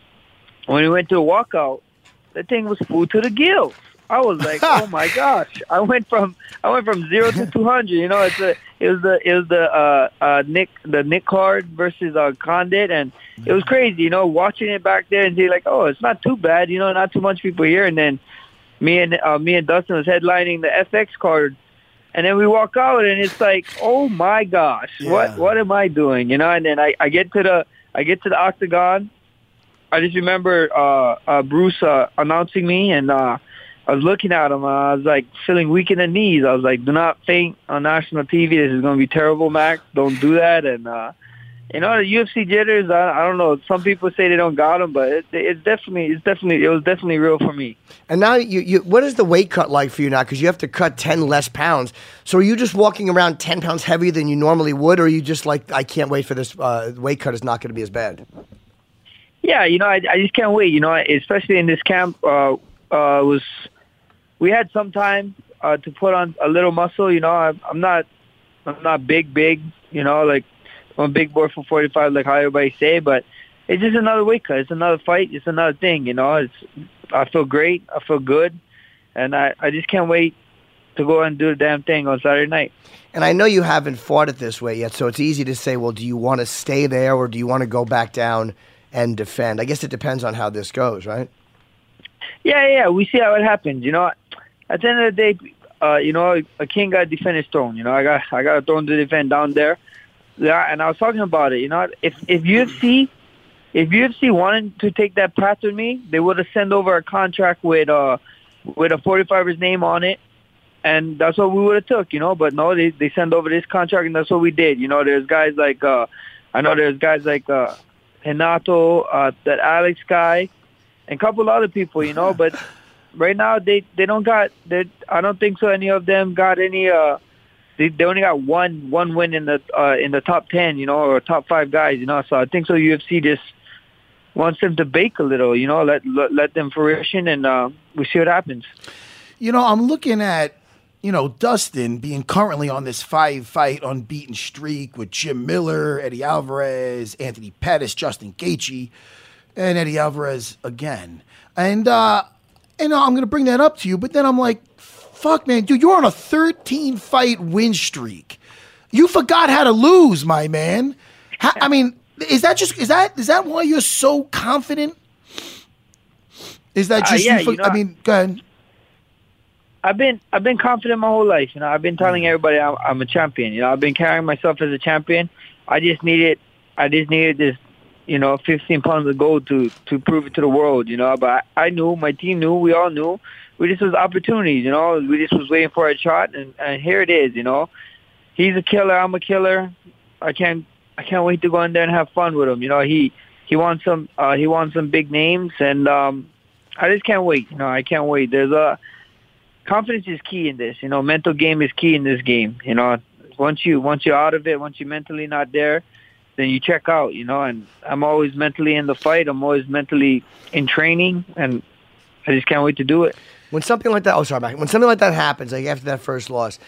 when we went to a walkout, the thing was full to the gills. I was like, oh my gosh! I went from I went from zero to two hundred. You know, it's a it was the it was the uh, uh, Nick the Nick card versus uh, Condit, and it was crazy. You know, watching it back there and be like, oh, it's not too bad. You know, not too much people here. And then me and uh, me and Dustin was headlining the FX card, and then we walk out, and it's like, oh my gosh, what what am I doing? You know, and then I I get to the I get to the octagon. I just remember uh, uh, Bruce uh, announcing me, and uh, I was looking at him. Uh, I was like feeling weak in the knees. I was like, "Do not faint on national TV. This is going to be terrible, Max. Don't do that." And uh, you know, the UFC jitters. I, I don't know. Some people say they don't got them, but it, it's definitely, it's definitely, it was definitely real for me. And now you, you what is the weight cut like for you now? Because you have to cut ten less pounds. So are you just walking around ten pounds heavier than you normally would, or are you just like, I can't wait for this uh, weight cut is not going to be as bad? Yeah, you know, I, I just can't wait. You know, especially in this camp, uh, uh, was we had some time uh, to put on a little muscle. You know, I'm, I'm not, I'm not big, big. You know, like I'm a big boy for 45, like how everybody say. But it's just another weight cut. It's another fight. It's another thing. You know, it's I feel great. I feel good, and I, I just can't wait to go and do the damn thing on Saturday night. And I know you haven't fought it this way yet, so it's easy to say, well, do you want to stay there or do you want to go back down and defend? I guess it depends on how this goes, right? Yeah, yeah. We see how it happens. You know, at the end of the day, uh, you know, a king got to defend his throne. You know, I got I got a throne to defend down there. Yeah, and I was talking about it. You know, if if UFC if UFC wanted to take that path with me, they would have sent over a contract with uh with a 45er's name on it, and that's what we would have took. You know, but no, they they send over this contract, and that's what we did. You know, there's guys like uh I know there's guys like uh Renato, uh that Alex guy, and a couple other people. You know, but right now they they don't got they I don't think so any of them got any uh they they only got one one win in the uh in the top 10 you know or top 5 guys you know so I think so UFC just wants them to bake a little you know let let, let them fruition and uh we see what happens You know, I'm looking at, you know, Dustin being currently on this five fight unbeaten streak with Jim Miller, Eddie Alvarez, Anthony Pettis, Justin Gaethje, and Eddie Alvarez again. And uh and I'm going to bring that up to you, but then I'm like, fuck man, dude, you're on a 13 fight win streak. You forgot how to lose, my man. How, I mean, is that just is that is that why you're so confident? Is that Uh, just yeah, you, for, you know- I mean, go ahead. I've been I've been confident my whole life. You know, I've been telling everybody I'm, I'm a champion. You know, I've been carrying myself as a champion. I just needed I just needed this, you know, 15 pounds of gold to to prove it to the world. You know, but I, I knew, my team knew, we all knew. We just was opportunities. You know, we just was waiting for a shot, and, and here it is. You know, he's a killer. I'm a killer. I can't I can't wait to go in there and have fun with him. You know, he he wants some uh, he wants some big names, and um, I just can't wait. You know, I can't wait. There's a confidence is key in this. You know, mental game is key in this game. You know, once you once you're out of it, once you're mentally not there, then you check out. You know, and I'm always mentally in the fight. I'm always mentally in training, and I just can't wait to do it. When something like that, oh sorry. When something like that happens, like after that first loss,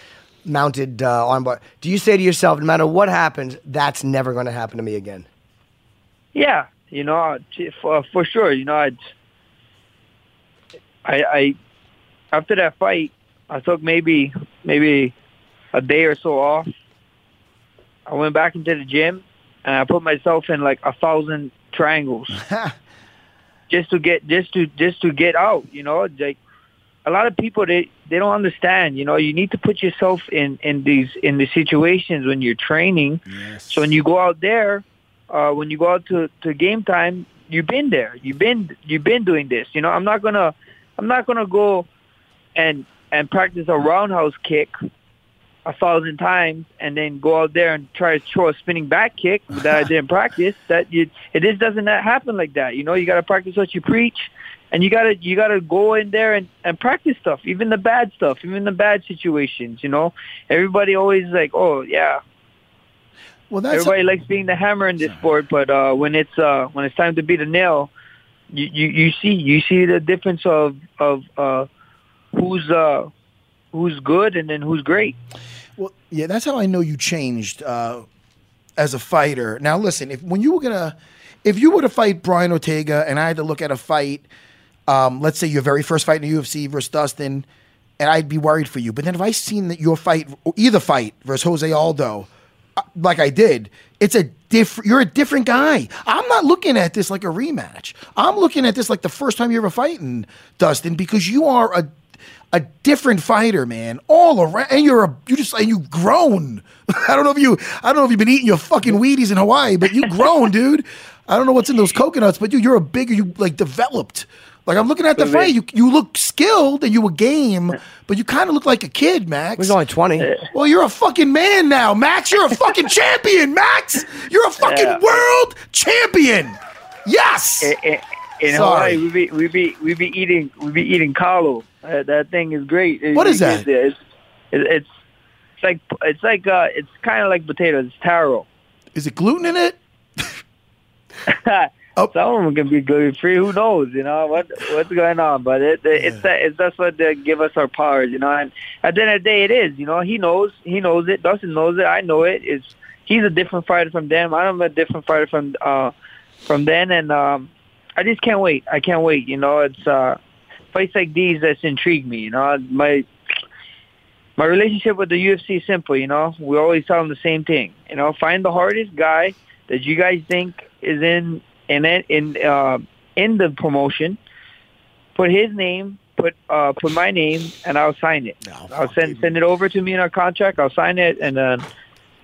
mounted uh, armbar, do you say to yourself, no matter what happens, that's never going to happen to me again? Yeah, you know, for for sure. You know, I, I, I after that fight, I took maybe maybe a day or so off. I went back into the gym and I put myself in like a thousand triangles just to get just to just to get out. You know, like a lot of people they they don't understand. You know, you need to put yourself in in these in the situations when you're training. So when you go out there, uh, when you go out to to game time, you've been there. You've been you've been doing this. You know, I'm not gonna I'm not gonna go and and practice a roundhouse kick a thousand times and then go out there and try to throw a spinning back kick that I didn't practice. That you, it just doesn't happen like that. You know, you got to practice what you preach, and you gotta you gotta go in there and and practice stuff, even the bad stuff, even the bad situations. You know, everybody always like, oh yeah. Well, that's everybody likes being the hammer in this sport, but uh, when it's uh, when it's time to be the nail, you, you you see you see the difference of of uh, who's uh, who's good and then who's great. Well, yeah, that's how I know you changed uh, as a fighter. Now, listen, if when you were gonna, if you were to fight Brian Ortega, and I had to look at a fight, um, let's say your very first fight in the UFC versus Dustin, and I'd be worried for you. But then if I seen that your fight, either fight versus Jose Aldo, uh, like I did, it's a different. You're a different guy. I'm not looking at this like a rematch. I'm looking at this like the first time you're ever fighting Dustin because you are a a different fighter, man, all around. And you're a you just and you've grown. I don't know if you I don't know if you've been eating your fucking Wheaties in Hawaii, but you grown, dude. I don't know what's in those coconuts, but dude, you're a bigger, you like developed. Like I'm looking at the But fight, man- you you look skilled and you were game, but you kind of look like a kid, Max. He's only 20. Well, you're a fucking man now, Max. You're a fucking champion, Max. You're a fucking Yeah. world champion. Yes. In, in, in Sorry. Hawaii, we be we be we be eating we be eating kalo. Uh, that thing is great. It- What is that? It's, it's, it's like it's like uh, it's kind of like potatoes. It's taro. Is it gluten in it? Some of them can be gluten free. Who knows? You know what what's going on? But it, it it's that it's that's what they give us our powers. You know, and at the end of the day, it is. You know, he knows he knows it. Dustin knows it. I know it. It's he's a different fighter from them. I'm a different fighter from uh from then, and um I just can't wait. I can't wait. You know, it's uh fights like these that's intrigued me. You know, my my relationship with the UFC is simple. You know, we always tell them the same thing. You know, find the hardest guy that you guys think is in in in uh, in the promotion. Put his name, put uh, put my name, and I'll sign it. I'll send send it over to me in our contract. I'll sign it, and then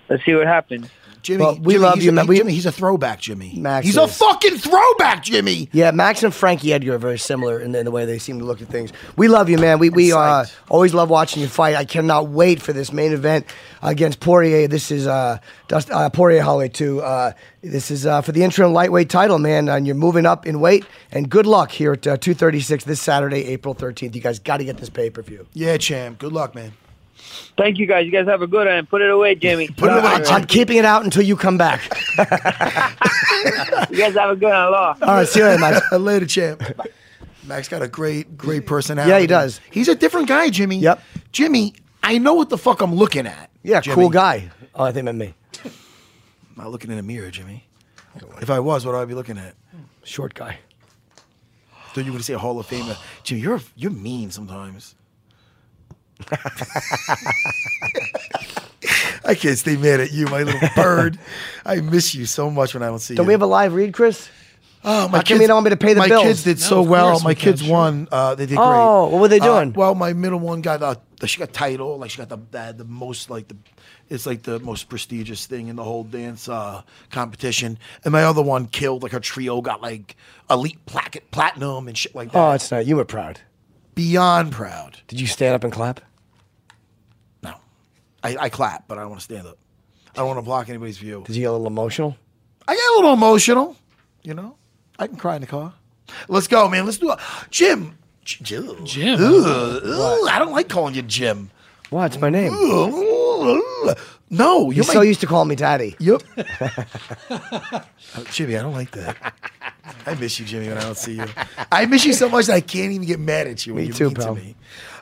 let's see what happens. Jimmy, we Jimmy, love he's you, a, man. We- Jimmy, he's a throwback, Jimmy. Max he's a is. fucking throwback, Jimmy. Yeah, Max and Frankie Edgar are very similar in the, in the way they seem to look at things. We love you, man. We we uh, always love watching you fight. I cannot wait for this main event against Poirier. This is uh, Dust, uh Poirier Holloway too. Uh, this is uh, for the interim lightweight title, man. And you're moving up in weight. And good luck here at uh, 236 this Saturday, April 13th. You guys got to get this pay per view. Yeah, champ. Good luck, man. Thank you guys. You guys have a good one. And put it away, Jimmy. Put it I'm, I'm keeping it out until you come back. You guys have a good one. Law. All right, see you later, Max. later, champ. Max got a great, great personality. Yeah, he does. He's a different guy, Jimmy. Yep. Jimmy, I know what the fuck I'm looking at. Yeah, Jimmy. cool guy. Oh, I think meant me. I'm not looking in a mirror, Jimmy. If I was, what would I be looking at? Short guy. Thought you were going to say a Hall of Famer. Jimmy, you're you're mean sometimes. I can't stay mad at you, my little bird. I miss you so much when I don't see you. Don't you. we have a live read, Chris? Oh, my How come you don't want me to pay the my bills? kids did No, so well. My we kids can, sure. won. Uh, they did great. Oh, what were they Uh, doing? well, my middle one got the she got title. Like she got the the, the most like the it's like the most prestigious thing in the whole dance uh, competition. And my other one killed. Like her trio got like elite plaque, platinum and shit like that. Oh, it's not. You were proud. Beyond proud. Did you stand up and clap? No, I, I clap, but I don't want to stand up. I don't want to block anybody's view. Did you get a little emotional? I get a little emotional. You know, I can cry in the car. Let's go, man. Let's do it. Jim. Jim. Jim. Ugh, ugh, I don't like calling you Jim. What? It's my name. Ugh, No, You're you're so used to call me daddy. Yep. Oh, uh, Jimmy, I don't like that. I miss you, Jimmy, when I don't see you. I miss you so much that I can't even get mad at you when Me you're too, mean pal. to me.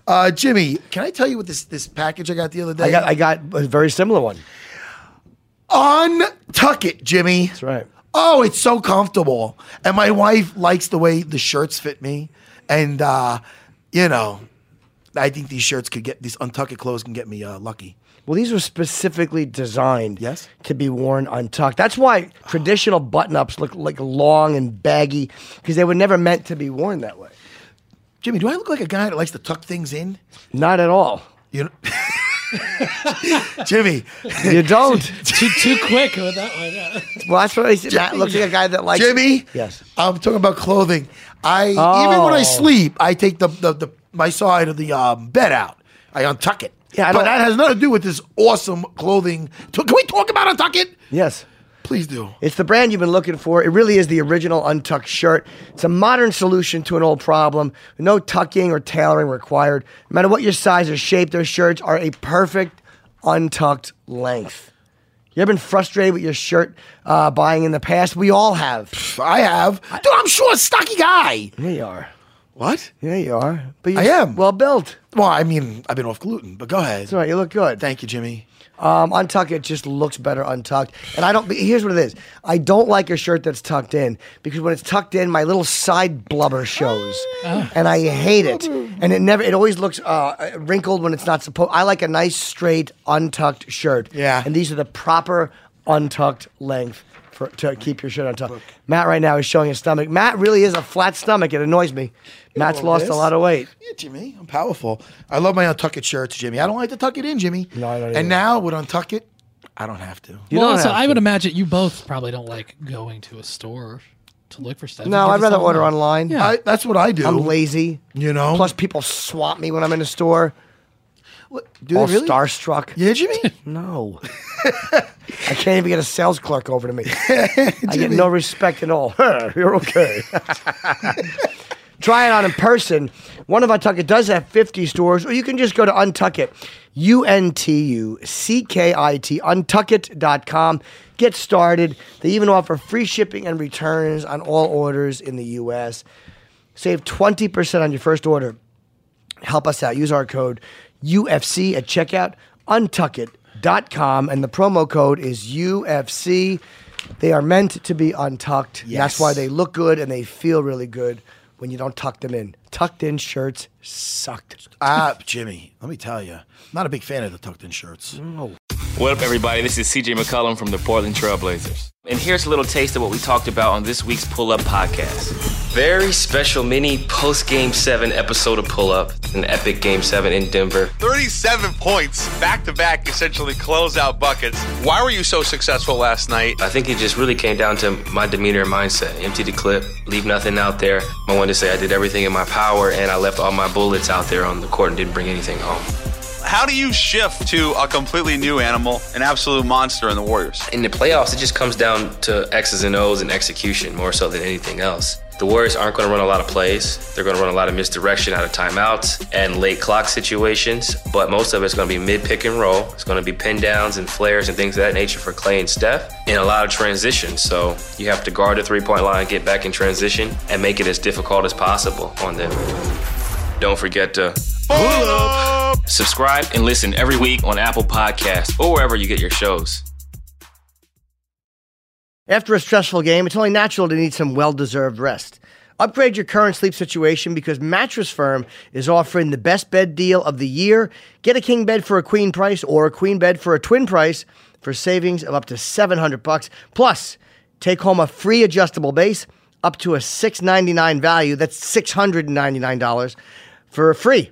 Uh, Jimmy, can I tell you what this this package I got the other day? I got I got a very similar one. Untuck it, Jimmy. That's right. Oh, it's so comfortable. And my wife likes the way the shirts fit me. And uh, you know, I think these shirts could get these untucked clothes can get me uh, lucky. Well, these were specifically designed Yes? to be worn untucked. That's why traditional button ups look like long and baggy because they were never meant to be worn that way. Jimmy, do I look like a guy that likes to tuck things in? Not at all. You know, Jimmy, You don't. too too quick with that one. yeah. well, that's what I said. Matt looks like a guy that likes. Jimmy. Yes. I'm talking about clothing. I even when I Oh. sleep, I take the, the, the my side of the um, bed out. I untuck it. Yeah, I but don't- that has nothing to do with this awesome clothing. Can we talk about untuck it? Yes. Please do. It's the brand you've been looking for. It really is the original untucked shirt. It's a modern solution to an old problem. No tucking or tailoring required. No matter what your size or shape, their shirts are a perfect untucked length. You ever been frustrated with your shirt uh, buying in the past? We all have. I have. Dude, I'm short, stocky guy. You are. What? Yeah, you are. But you're I am. well built. Well, I mean, I've been off gluten, but go ahead. That's right. You look good. Thank you, Jimmy. Um, untuck it just looks better untucked. And I don't. Here's what it is. I don't like a shirt that's tucked in because when it's tucked in, my little side blubber shows, and I hate it. And it never. It always looks uh, wrinkled when it's not supposed. I like a nice straight untucked shirt. Yeah. And these are the proper untucked length for to keep your shirt untucked. Matt right now is showing his stomach. Matt really is a flat stomach. It annoys me. Matt's lost this. a lot of weight. Yeah, Jimmy, I'm powerful. I love my untuck it shirts, Jimmy. I don't like to tuck it in, Jimmy. No, I don't either. And now with untuck it, I don't have to. You well, don't also, I would imagine you both probably don't like going to a store to look for stuff. No, I'd this rather order online. online. Yeah. I, that's what I do. I'm lazy. You know? Plus, people swap me when I'm in a store. Do all they really? starstruck. Yeah, Jimmy. No. I can't even get a sales clerk over to me. I get no respect at all. You're okay. Try it on in person. One of Untuckit does have 50 stores, or you can just go to Untuckit, U-N-T-U-C-K-I-T, untuckit.com. Get started. They even offer free shipping and returns on all orders in the U.S. Save 20% on your first order. Help us out. Use our code UFC at checkout, untuckit.com, and the promo code is UFC. They are meant to be untucked. and That's why they look good and they feel really good when you don't tuck them in. Tucked in shirts sucked. Ah, Jimmy, let me tell you, not a big fan of the tucked in shirts. What up, everybody? This is CJ McCollum from the Portland Trailblazers. And here's a little taste of what we talked about on this week's Pull Up podcast. Very special mini post Game 7 episode of Pull Up, an epic Game 7 in Denver. 37 points back to back, essentially closeout buckets. Why were you so successful last night? I think it just really came down to my demeanor and mindset. Empty the clip, leave nothing out there. I wanted to say I did everything in my power and I left all my bullets out there on the court and didn't bring anything home. How do you shift to a completely new animal, an absolute monster in the Warriors? In the playoffs, it just comes down to X's and O's and execution more so than anything else. The Warriors aren't going to run a lot of plays. They're going to run a lot of misdirection out of timeouts and late clock situations, but most of it's going to be mid pick and roll. It's going to be pin downs and flares and things of that nature for Clay and Steph, and a lot of transition. So you have to guard the three point line, get back in transition, and make it as difficult as possible on them. Don't forget to subscribe and listen every week on Apple Podcasts or wherever you get your shows. After a stressful game, it's only natural to need some well deserved rest. Upgrade your current sleep situation because Mattress Firm is offering the best bed deal of the year. Get a king bed for a queen price or a queen bed for a twin price for savings of up to 700 bucks. Plus, take home a free adjustable base up to a 699 value. That's $699 for free.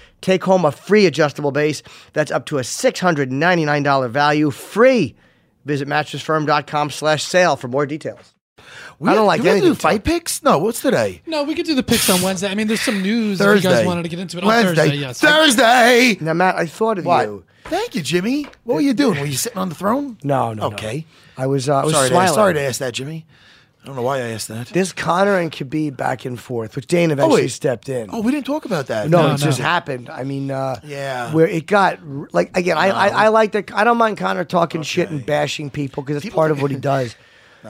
Take home a free adjustable base that's up to a $699 value free. Visit mattressfirm.com slash sale for more details. We I don't have- like do we anything do fight picks? No, what's today? No, we could do the picks on Wednesday. I mean, there's some news if you guys wanted to get into it on Wednesday. Thursday. Yes. Thursday. Now, Matt, I thought of What? you. Thank you, Jimmy. What were you doing? Were you sitting on the throne? No, no, no. Okay. I was, uh, I was sorry, to, sorry to ask that, Jimmy. I don't know why I asked that. There's Connor and Khabib back and forth, which Dana eventually wait. stepped in. Oh, we didn't talk about that. No, No, it just happened. I mean, uh, Yeah. where it got like again. I, I I like that. I don't mind Connor talking shit and bashing people because it's People part of what he does.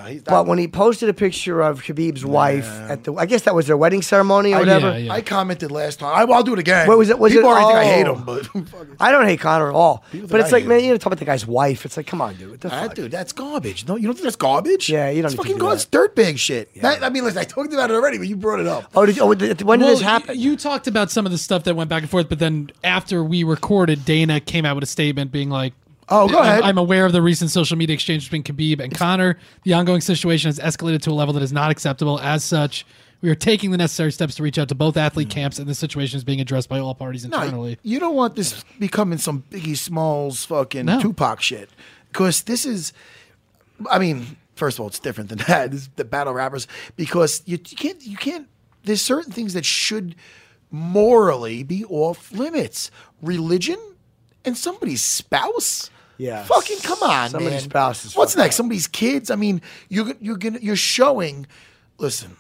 he's but when he posted a picture of Khabib's wife at the, I guess that was their wedding ceremony or I, whatever. I commented last time. I, will do it again. What was it? Was People it? already think I hate oh. him, but I don't hate Connor at all. People But think it's I like, hate man, you know, talk about the guy's wife. It's like, come on, dude. What the Ah, fuck? dude, that's garbage. No, you don't think that's garbage? Yeah, you don't It's need to fucking do garbage. Dirtbag shit. That- I mean, listen, I talked about it already, but you brought it up. Oh, did you, oh, did- when did Well, this happen? You talked about some of the stuff that went back and forth, but then after we recorded, Dana came out with a statement being like, Oh, go I'm- ahead. I'm aware of the recent social media exchange between Khabib and Connor. The ongoing situation has escalated to a level that is not acceptable. As such, we are taking the necessary steps to reach out to both athlete hmm. camps, and the situation is being addressed by all parties No, internally. you don't want this becoming some Biggie Smalls fucking No. Tupac shit. Because this is, I mean, first of all, it's different than that. This is the battle rappers because you, you can't, you can't. There's certain things that should morally be off limits. Religion and somebody's spouse. Yeah. Fucking come on, Somebody's man. spouse is What's fucked next? Somebody's kids. I mean, you're you're gonna you're showing. Listen,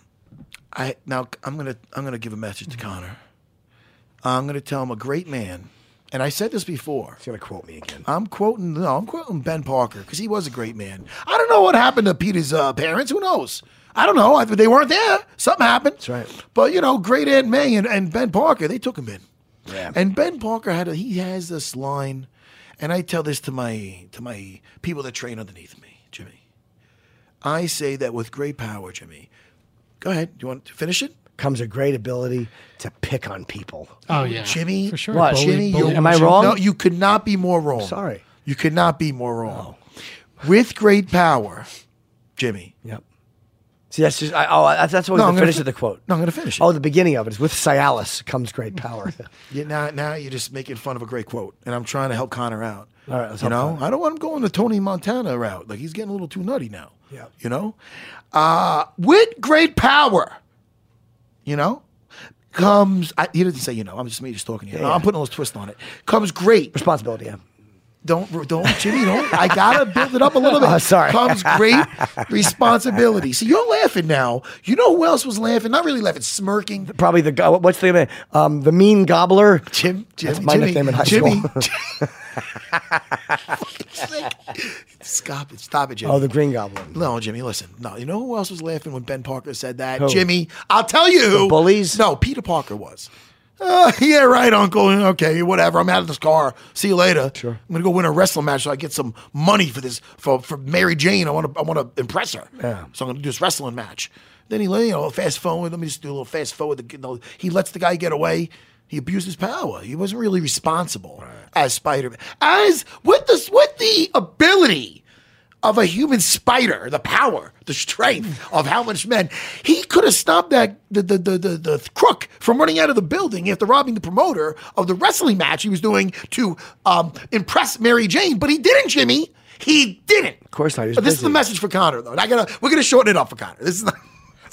I now I'm gonna I'm gonna give a message to Connor. I'm gonna tell him a great man, and I said this before. He's gonna quote me again. I'm quoting no, I'm quoting Ben Parker because he was a great man. I don't know what happened to Peter's uh, parents. Who knows? I don't know. I, they weren't there. Something happened. That's right. But you know, great Aunt May and, and Ben Parker, they took him in. Yeah. And Ben Parker had a, he has this line, and I tell this to my to my people that train underneath me, Jimmy. I say that with great power, Jimmy. Go ahead. Do you want to finish it? Comes a great ability to pick on people. Oh yeah, Jimmy, for sure. What? Jimmy, Bully- you- Am I wrong? No, you could not be more wrong. Sorry. You could not be more wrong. Oh. With great power, Jimmy. Yep. See, that's just I, oh, that's, always No, the finish fi- of the quote. No, I'm going to finish it. Oh, the beginning of it is with Cialis comes great power. Yeah, now, now you're just making fun of a great quote, and I'm trying to help Connor out. All right, you know, Connor. I don't want him going the Tony Montana route. Like he's getting a little too nutty now. Yeah. You know, uh, with great power, you know, comes. I, he didn't say you know. I'm just me just talking. Here. Yeah, yeah. I'm putting a little twist on it. Comes great Responsibility. Yeah. Don't don't Jimmy don't. I gotta build it up a little bit. Oh, sorry. Comes great responsibility. See, you're laughing now. You know who else was laughing? Not really laughing, smirking. Probably the go- what's the name? Um, the mean gobbler. Jim, Jim, That's my Jimmy, nickname in high Jimmy. school. Stop it! Stop it, Jimmy. oh, the green goblin. No, Jimmy, listen. No, you know who else was laughing when Ben Parker said that? Who? Jimmy, I'll tell you who. The bullies? No, Peter Parker was. Uh, yeah, right, Uncle. Okay, whatever. I'm out of this car. See you later. Sure. I'm gonna go win a wrestling match so I get some money for this for for Mary Jane. I want to I want to impress her. Yeah. So I'm gonna do this wrestling match. Then he, let- you know, fast forward. Let me just do a little fast forward. The- You know, he lets the guy get away. He abused his power. He wasn't really responsible as Spider-Man. As with this, with the ability of a human spider, the power, the strength of how much men he could have stopped that the, the the the the crook from running out of the building after robbing the promoter of the wrestling match he was doing to um, impress Mary Jane, but he didn't, Jimmy. He didn't. Of course not. He was But this is the message for Connor, though. I gotta we're gonna shorten it up for Connor. This is not.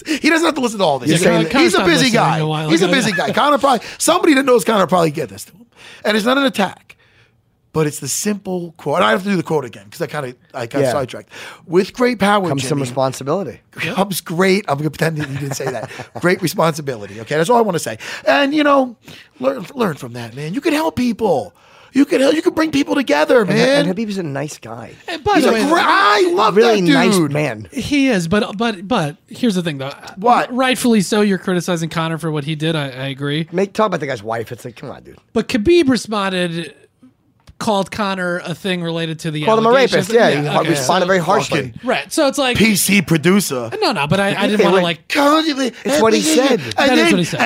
He doesn't have to listen to all this. He's, saying a- he's a busy guy. a He's a busy guy. Connor probably somebody that knows Connor probably get this to him, and it's not an attack, but it's the simple quote. I have to do the quote again because I kind of I got Yeah. sidetracked. With great power Comes some responsibility. comes great. I'm gonna pretend that you didn't say that. great responsibility. Okay, that's all I want to say. And you know, learn learn from that, man. You can help people. You can help. You can bring people together, man. and Khabib's a nice guy. And by He's the a way, great. I love really that dude. nice man. He is, but but but here's the thing though. What? Rightfully so, you're criticizing Connor for what he did. I, I agree. Make talk about the guy's wife. It's like, come on, dude. But Khabib responded, called Connor a thing related to the Called him a rapist. Yeah, he okay, responded so- very harshly. Fucking Right. So it's like PC producer. no, no. But I, I didn't want to wait. like. It's what he said. That is what he said.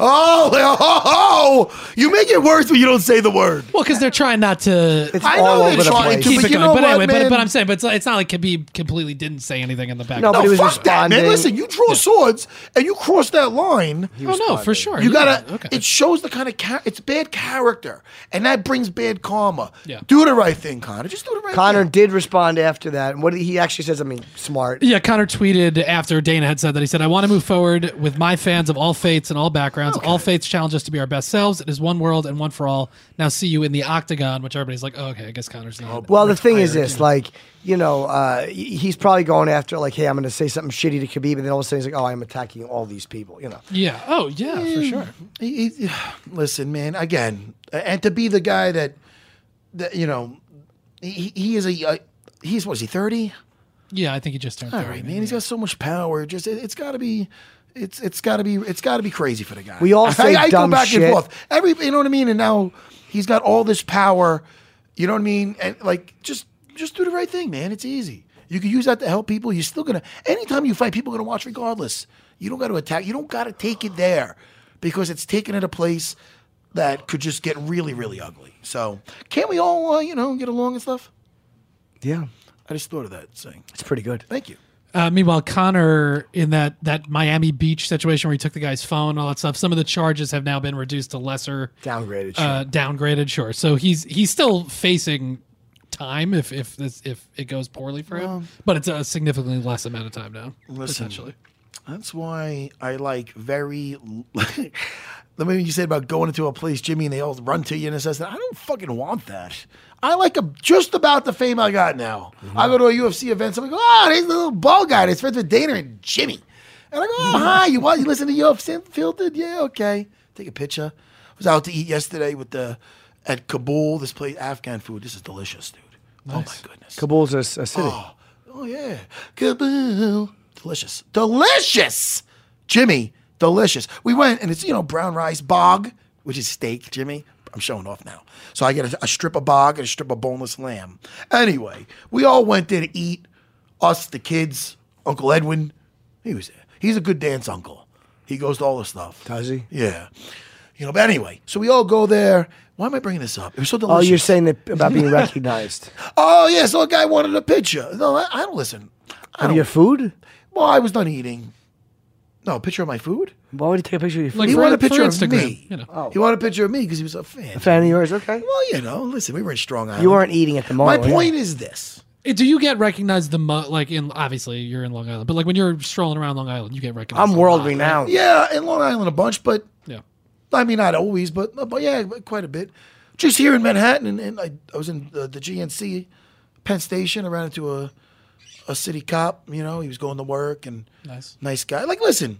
Oh, oh, oh, you make it worse when you don't say the word. Well, because they're trying not to It's I all know over they're the trying place. to, keep but it you going. But what, anyway, but, but I'm saying, but it's, it's not like Khabib completely didn't say anything in the back. No, No, but he was fuck that, man. Listen, you draw swords and you cross that line. oh no, for sure. You Yeah, gotta. Okay. It shows the kind of char- it's bad character, and that brings bad karma. Yeah. Do the right thing, Connor. Just do the right Connor thing. did respond after that. And what did he actually says? I mean, smart. Yeah, Connor tweeted after Dana had said that he said, "I want to move forward with my fans of all faiths and all backgrounds. All faiths challenge us to be our best selves. It is one world and one for all. Now see you in the octagon." Which everybody's like, oh, "Okay, I guess Connor's not." Well, the thing is this, like, you know, uh, he's probably going after, like, hey, I'm going to say something shitty to Khabib, and then all of a sudden he's like, oh, I'm attacking all these people, you know. yeah. Oh, yeah, for sure. He- he- listen, man. Again, and to be the guy that, that you know, he, he is a uh, he's what is he thirty? Yeah, I think he just turned All 30. right, man. He's got so much power. Just it, it's got to be. It's it's got to be it's got to be crazy for the guy. We all say I, I dumb go back shit. and forth. Every you know what I mean. And now he's got all this power. You know what I mean? And like just just do the right thing, man. It's easy. You can use that to help people. You're still gonna. Anytime you fight, people are gonna watch regardless. You don't got to attack. You don't got to take it there because it's taken at a place that could just get really really ugly. So can't we all uh, you know get along and stuff? Yeah, I just thought of that saying. it's pretty good. Thank you. Uh, meanwhile, Connor in that that Miami Beach situation where he took the guy's phone, and all that stuff. Some of the charges have now been reduced to lesser Downgraded. Sure. uh, downgraded. Sure, so he's he's still facing time if if this if it goes poorly for him, but it's a significantly less amount of time now. Listen, Essentially, That's why I like very. the way you said about going into a place, Jimmy, and they all run to you and says that I don't fucking want that. I like a, just about the fame I got now. Mm-hmm. I go to a UFC event, I'm like, oh, there's the little ball guy that's friends with Dana and Jimmy. And I go, oh, mm-hmm. hi, you what? You listen to UFC Filtered? Yeah, okay. Take a picture. I was out to eat yesterday with the at Kabul. This place, Afghan food. This is delicious, dude. Oh my goodness. Kabul's a, a city. Oh, oh yeah, Kabul, delicious, delicious. Jimmy, delicious. We went and it's you know brown rice bog, which is steak. Jimmy, I'm showing off now. So I get a, a strip of bog and a strip of boneless lamb. Anyway, we all went there to eat. Us, the kids, Uncle Edwin, he was there. He's a good dance uncle. He goes to all the stuff. Does he? Yeah. You know, but anyway, so we all go there. Why am I bringing this up? It was so delicious. Oh, you're saying that about being recognized. Oh yeah, so a guy wanted a picture. No, I, I don't listen. I Of don't. your food? Well, I was done eating. No, a picture of my food. Why would he take a picture of your food? Like he for- wanted a for picture of Instagram, me. you know. Oh. He wanted a picture of me because he was a fan. a fan of yours? Okay. Well, you know, listen, we were in Strong Island. You weren't eating at the My moment. were you? point is this. Do you get recognized the mo- like in obviously you're in Long Island, but like when you're strolling around Long Island, you get recognized. I'm a world lot, right? renowned. Yeah, in Long Island a bunch, but Yeah. I mean not always, but uh, but yeah, quite a bit. Just here in Manhattan, and, and I, I was in uh, the, the GNC, Penn Station. I ran into a a city cop. You know, he was going to work and Nice. nice guy. Like, listen,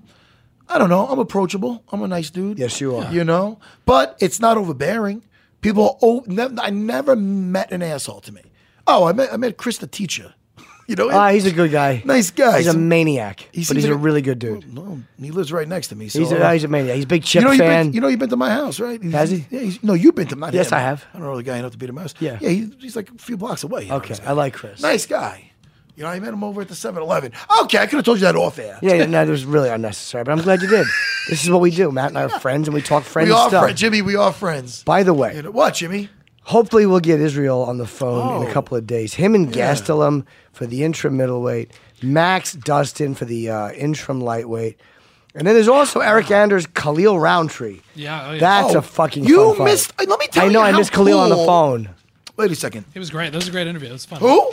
I don't know. I'm approachable. I'm a nice dude. Yes, you are. You know, but it's not overbearing. People, oh, nev- I never met an asshole to me. Oh, I met I met Chris the teacher. You know, Ah, he's a good guy. nice guy. He's a maniac, he but seems he's a like really good dude. no, he lives right next to me. So He's a, he's a maniac. He's a big Chip you know, you've fan. been, you know, you've been to my house, right? Has he? Yeah. He's, no, you've been to my. House. Yes, I have. I don't know the guy enough to be to my house. Yeah. Yeah. He, he's like a few blocks away. you know, okay, this guy. I like Chris. Nice guy. You know, I met him over at the 7-Eleven. Okay, I could have told you that off air. Yeah, yeah, no, it was really unnecessary, but I'm glad you did. This is what we do. Matt and I are friends, and we talk friends we are stuff. friends, Jimmy. We are friends. By the way, You know, what, Jimmy? hopefully we'll get Israel on the phone in Oh. a couple of days. Him and Gastelum for the interim middleweight, Max Dustin for the uh, interim lightweight, and then there's also Eryk Anders, Khalil Rountree. Yeah, oh, yeah. That's Oh, a fucking. you fun fight. missed- let me tell you. I know you I how missed Khalil on the cool- phone. Wait a second. It was great. That was a great interview. It was fun. Who?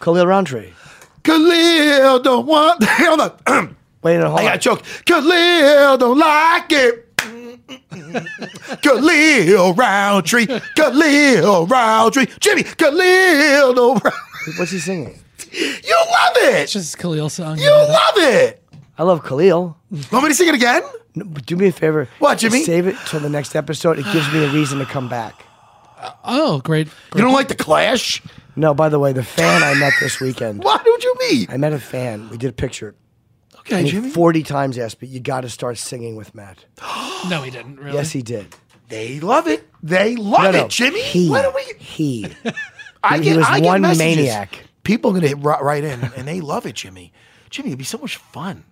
Khalil Rountree. Khalil don't want. Hold on. Wait, no, hold I on. got choked. Khalil don't like it. Khalil Rountree. Khalil Rountree. Jimmy. Khalil don't. What's he singing? You love it. It's it. just Khalil song. You love it. I love Khalil. Want me to sing it again? No, do me a favor. What, Jimmy? Save it till the next episode. It gives me a reason to come back. Oh, great. You don't like the Clash? No, by the way, the fan I met this weekend. What do you mean? I met a fan. We did a picture. Okay, And he Jimmy. 40 times asked but you got to start singing with Matt. No, he didn't. Really. Yes, he did. They love it. They love No, no, it, Jimmy. He, What are we? he. I he get, was I get one messages. maniac. People are gonna hit right, right in, and they love it, Jimmy. Jimmy, it'd be so much fun.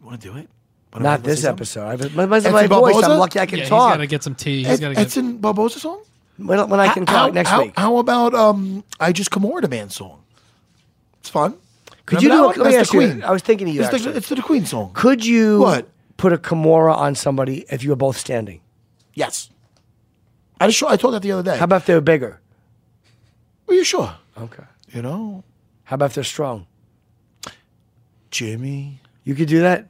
You want to do it? Wanna- Not wanna this say something? episode. I, my, my, Edson my voice, Barboza? I'm lucky I can Yeah, he's talk. got to get some tea. He's Ed, got to get. Edson Barboza song? When, when I can how, talk next how, week. How about um? I just Kimura man song. It's fun. Could Remember you do a, let me That's ask the you, I was thinking of you It's the, it's the Queen song. Could you What? put a Kimura on somebody if you were both standing? Yes. I just I told that the other day. How about if they were bigger? Are you sure? Okay. You know, How about if they're strong? Jimmy. You could do that?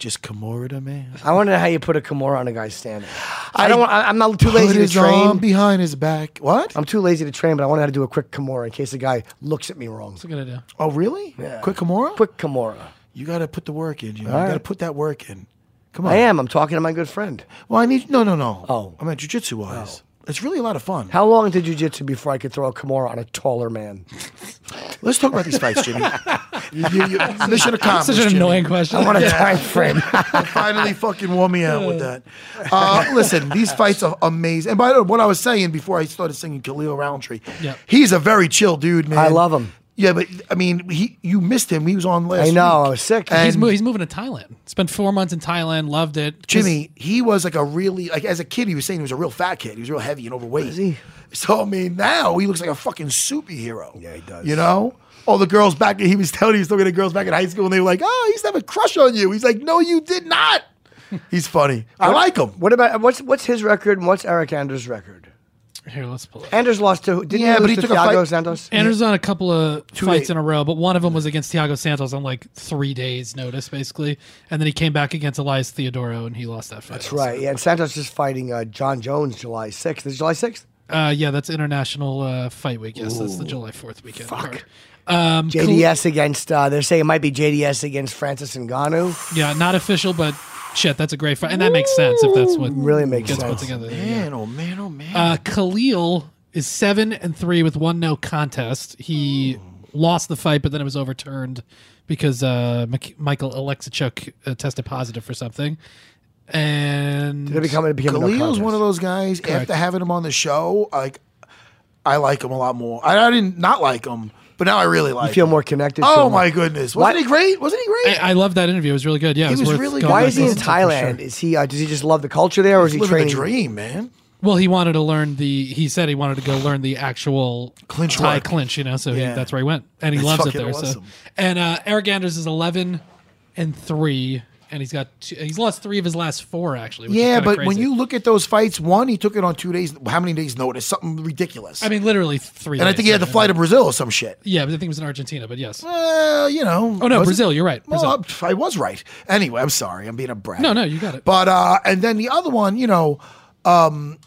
I just Kimura man. I want to know how you put a Kimura on a guy standing. I, don't want, I, I'm not too lazy to train. behind his back. What? I'm too lazy to train, but I want to how to do a quick Kimura in case the guy looks at me wrong. That's a good idea. Oh, really? Yeah. Quick Kimura? Quick Kimura. You got to put the work in. Jimmy. You got to put that work in. Come on. I am. I'm talking to my good friend. Well, I need no, no, no. Oh. I'm meant jujitsu wise. Oh. It's really a lot of fun. How long did you jiu-jitsu before I could throw a Kimura on a taller man? Let's talk about these fights, Jimmy. You- you- you- mission accomplished. Such an Jimmy. annoying question. I want a Yeah. time frame. You finally fucking wore me out with that. Uh, listen, these fights are amazing. And by the way, what I was saying before I started singing Khalil Rountree, Yep. he's a very chill dude, man. I love him. Yeah, but I mean, he you missed him. He was on last. I know. week. I was sick. he's, And- mo- he's moving to Thailand. Spent four months in Thailand. Loved it. Jimmy, he was like a really like as a kid, he was saying he was a real fat kid. He was real heavy and overweight. Is he? So I mean, now he looks like a fucking superhero. Yeah, he does. You know, all the girls back. He was telling he was looking at girls back in high school, and they were like, "Oh, he's used to have a crush on you." He's like, "No, you did not." He's funny. I like him. What about what's what's his record and what's Eryk Anders' record? Here, let's pull it. Anders lost to didn't Yeah, he but he to took a Thiago fight- Santos? Anders on a couple of Two fights days. in a row, but one of them was against Thiago Santos on like three days' notice, basically, and then he came back against Elias Theodoro and he lost that fight. That's right. Yeah, and Santos is fighting uh, Jon Jones July sixth. Is it July sixth? Uh, yeah, that's International uh, Fight Week. Yes, that's the July Fourth weekend. card. Um, JDS against uh, they're saying it might be JDS against Francis Ngannou. Yeah, not official, but shit, that's a great fight, and that makes sense if that's what Really makes gets sense. put together. Man, oh man, oh man. Uh, Khalil is seven and three with one no contest. He lost the fight, but then it was overturned because uh, Mik- Michael Oleksiejczuk uh, tested positive for something. And Did it become it became a no Khalil's contest? one of those guys. Correct. After having him on the show, like I like him a lot more. I, I didn't not like him, but now I really like. You feel him. more connected. to Oh him. my goodness! Wasn't he great? Wasn't he great? I, I love that interview. It was really good. Yeah, He was, was really going Why is he in listening to for Thailand? sure. Is he? Uh, does he just love the culture there, or is he living training? a dream, man. Well, he wanted to learn the. He said he wanted to go learn the actual Clinch Thai work. clinch. You know, so he, that's where he went, and he That's loves it fucking there. So, and uh, Eryk Anders is eleven and three, and he's got two, he's lost three of his last four actually. Which Yeah, but when you look at those fights, one he took it on two days. How many days notice? Something ridiculous. I mean, literally three. and I think he had to fly to Brazil or some shit. Yeah, but I think it was in Argentina. But yes. Well, you know. Oh no, was it? Brazil. You're right. Brazil. Well, I was right. Anyway, I'm sorry. I'm being a brat. no, no, you got it. But uh, and then the other one, you know, um,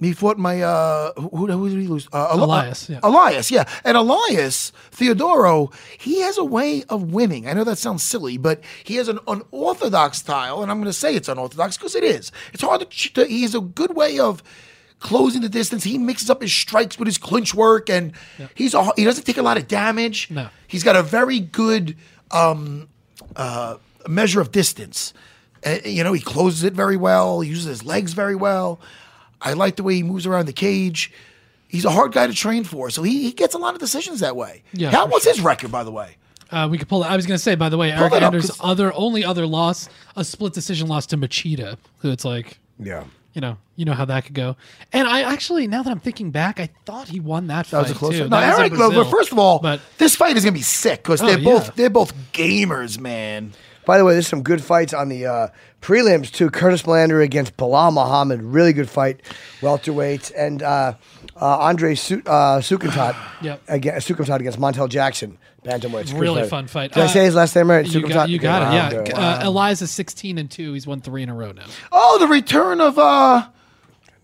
he fought my uh, who, who did he lose? Uh, Eli- Elias, yeah. Elias, yeah. And Elias Theodoro, he has a way of winning. I know that sounds silly, but he has an unorthodox style, and I'm going to say it's unorthodox because it is. It's hard to, to. He has a good way of closing the distance. He mixes up his strikes with his clinch work, and he's a, he doesn't take a lot of damage. No. He's got a very good um, uh, measure of distance. Uh, you know, he closes it very well. He uses his legs very well. I like the way he moves around the cage. He's a hard guy to train for, so he, he gets a lot of decisions that way. Yeah, How what's his record, by the way? Uh, we could pull. It. I was going to say, by the way, Eryk that up, other only other loss, a split decision loss to Machida, who it's like, Yeah. you know, you know how that could go. And I actually, now that I'm thinking back, I thought he won that fight That was a close too. one. No, That Eric, Brazil. first of all, but this fight is gonna be sick because Oh, they're both yeah. they're both gamers, man. By the way, there's some good fights on the uh, prelims too. Curtis Millender against Belal Muhammad, really good fight, welterweights, and uh, uh, Andre Su- uh, Soukhamthath Yep. against Soukhamthath against Montel Jackson, bantamweights. Good really fun fight. Did I Uh, say his last name right? you got, you got Wow, it. Yeah, uh, Elias's 16 and two. He's won three in a row now. Oh, the return of uh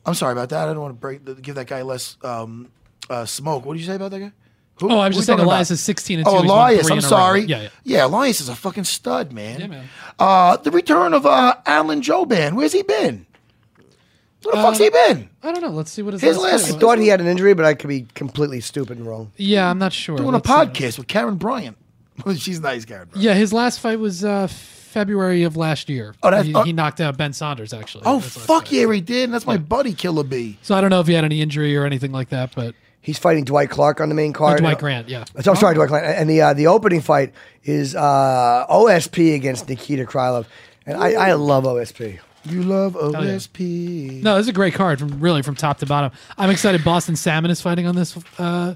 I'm sorry about that. I don't want to break give that guy less um uh smoke. What did you say about that guy? Who- Oh, I was just saying Elias about? is 16 and Oh, two. He's won Elias, I'm in a row. sorry. Yeah, yeah. yeah, Elias is a fucking stud, man. Yeah, man. Uh the return of uh Alan Jouban. Where's he been? Where the fuck's he been? I don't know. Let's see what his, His last last- I thought he had an injury, but I could be completely stupid and wrong. Yeah, I'm not sure. Doing Let's a see. podcast with Karen Bryant. She's nice, Karen Bryant. Yeah, his last fight was uh, February of last year. Oh, that's- he, oh. he knocked out Ben Saunders actually. Oh fuck fight. yeah, he did. And That's my buddy Killer B. So I don't know if he had any injury or anything like that, but He's fighting Dwight Clark on the main oh, card. Dwight Grant, yeah. So I'm sorry, Dwight Clark. And the uh, the opening fight is uh, OSP against Nikita Krylov, and I, I love OSP. You love yeah. OSP. No, this is a great card from really from top to bottom. I'm excited. Boston Salmon is fighting on this. Uh,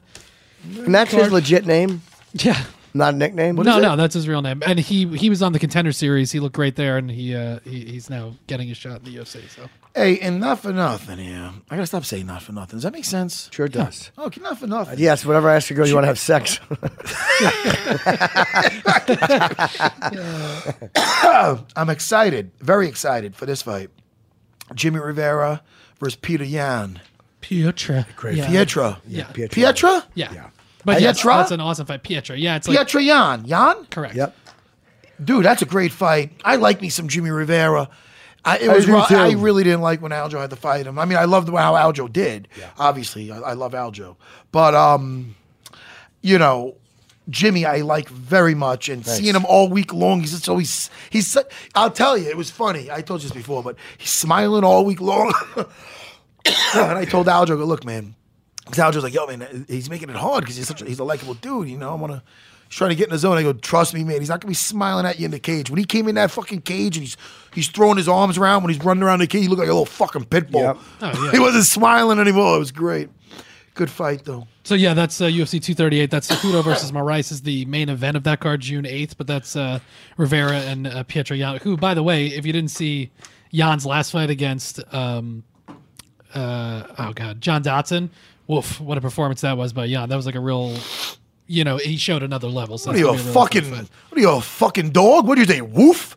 And that's his legit name, yeah. not a nickname. no, no, that's his real name. And he he was on the contender series. He looked great there, and he uh, he, he's now getting a shot in the UFC. So Hey, and not for nothing here. I gotta stop saying not for nothing. Does that make sense? Sure does. Oh, okay, not for nothing. Yes, whenever I ask a girl, you want to have sex. I'm excited, very excited for this fight. Jimmy Rivera versus Peter Yan. Pietra, yeah. Pietra. Yeah. Pietra. Pietra? yeah. But yes, Pietra? that's an awesome fight. Pietra, yeah, it's like Pietra Yan. Yan? correct. Yep. Dude, that's a great fight. I like me some Jimmy Rivera. I, it I was. do ru- too. I really didn't like when Aljo had to fight him. I mean, I loved how Aljo did. Obviously, I, I love Aljo, but um, you know, Jimmy, I like very much, and seeing him all week long, he's just always he's. su- I'll tell you, it was funny. I told you this before, but he's smiling all week long. and I told Aljo, I go, look, man, because Aljo's like, yo, man, he's making it hard because he's such a, he's a likable dude. You know, I want to. He's trying to get in the zone. I go, trust me, man. He's not gonna be smiling at you in the cage. When he came in that fucking cage and he's he's throwing his arms around when he's running around the cage, he looked like a little fucking pit bull. Yep. Oh, yeah. He wasn't smiling anymore. It was great. Good fight though. So yeah, that's uh, UFC 238. That's Cejudo versus Moraes is the main event of that card, June 8th. But that's uh, Rivera and uh, Pietro Yan. Who, by the way, if you didn't see Yan's last fight against, um, uh, oh god, John Dodson, woof, what a performance that was by Jan. That was like a real, you know, he showed another level. So What are you a really fucking? What are you a fucking dog? What do you say, Woof.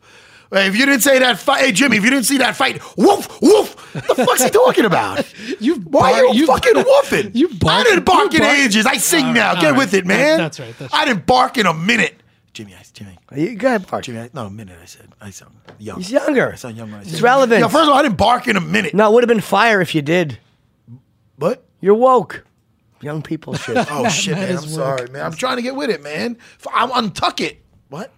Hey, if you didn't say that fight, hey Jimmy, if you didn't see that fight, woof, woof. What the fuck's he talking about? You Why bar- are you, fucking woofing? you I bark- didn't bark you in bark- ages. I sing All now. Get all with it, man. That's right, that's I didn't bark in a minute. Jimmy, I, Jimmy, You go ahead, Bart. Jimmy. I, no, a minute. I said. I sound young. He's younger. I sound young when I It's relevant. Yeah, first of all, I didn't bark in a minute. No, it would have been fire if you did. But You're woke. Young people shit. Oh shit, man! I'm is sorry, man. I'm trying to get with it, man. I'm untuck it. What?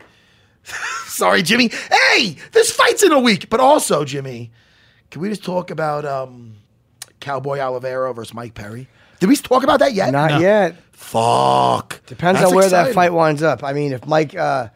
sorry, Jimmy. Hey, this fight's in a week. But also, Jimmy, can we just talk about um, Cowboy Oliveira versus Mike Perry? Did we talk about that yet? Not yet. Fuck. Depends That's on where that fight winds up. I mean, if Mike uh,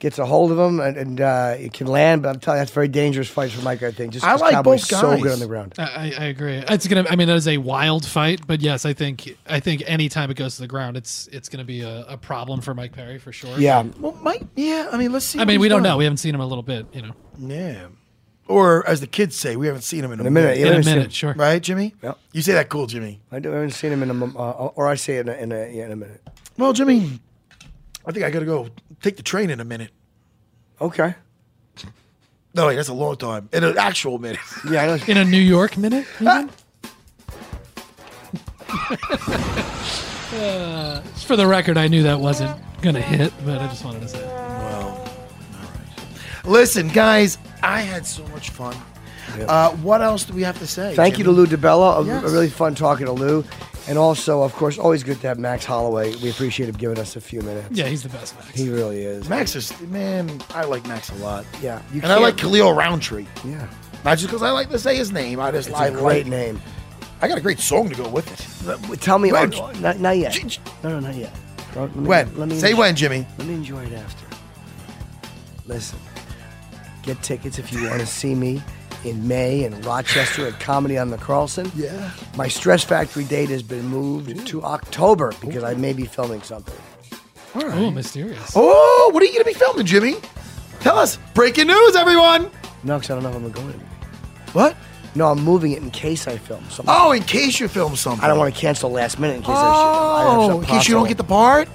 gets a hold of him and, and uh, it can land, but I'm telling you, that's a very dangerous fight for Mike. I think. Just I 'cause like Cowboy's both so guys. good on the ground. I, I I agree. It's gonna. I mean, that is a wild fight, but yes, I think. I think anytime it goes to the ground, it's it's gonna be a, a problem for Mike Perry for sure. Yeah. Well, Mike. Yeah. I mean, let's see. I mean, we don't done. know. We haven't seen him a little bit. You know. Yeah. Or as the kids say, we haven't seen him in, In a minute. You In a minute, sure. Right? Jimmy? Yep. You say that cool, Jimmy. I, do, I haven't seen him in a, mom- uh, or I say it in a, in a, yeah, in a minute. Well, Jimmy, I think I gotta go take the train in a minute. Okay. No, wait, that's a long time. In an actual minute. Yeah, I. In a New York minute. even? uh, for the record, I knew that wasn't gonna hit, but I just wanted to say. it. Listen, guys, I had so much fun. Uh, what else do we have to say? Thank you to Lou DiBella. A, Yes. a really fun talking to Lou. And also, of course, always good to have Max Holloway. We appreciate him giving us a few minutes. Yeah, he's the best. Max. He really is. Max is man. I like Max a lot. Yeah. You and I like Khalil Rountree. Yeah. Not just because I like to say his name. I just It's I a great like- name. I got a great song to go with it. Tell me, When? oh, not, not yet. No, no, not yet. Let me- When? Let me Say enjoy- when, Jimmy. Let me enjoy it after. Listen, get tickets if you want to see me in May in Rochester at Comedy on the Carlson. Yeah. My Stress Factory date has been moved to October because I may be filming something. All right. Oh, mysterious. Oh, what are you going to be filming, Jimmy? Tell us. Breaking news, everyone. No, because I don't know if I'm going to. What? No, I'm moving it in case I film something. Oh, in case you film something. I don't want to cancel last minute in case I, Oh, should, I in case you don't get the part.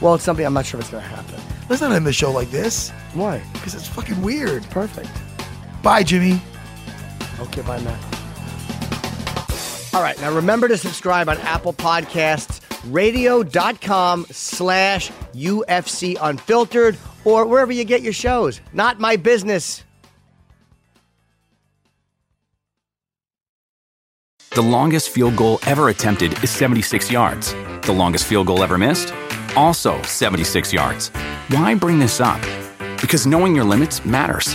Well, it's something I'm not sure if it's going to happen. Let's not end the show like this. Why? Because it's fucking weird. Perfect. Bye, Jimmy. Okay, bye, Matt. All right, now remember to subscribe on Apple Podcasts, radio.com slash UFC Unfiltered, or wherever you get your shows. Not my business. The longest field goal ever attempted is 76 yards. The longest field goal ever missed? Also 76 yards. Why bring this up? Because knowing your limits matters,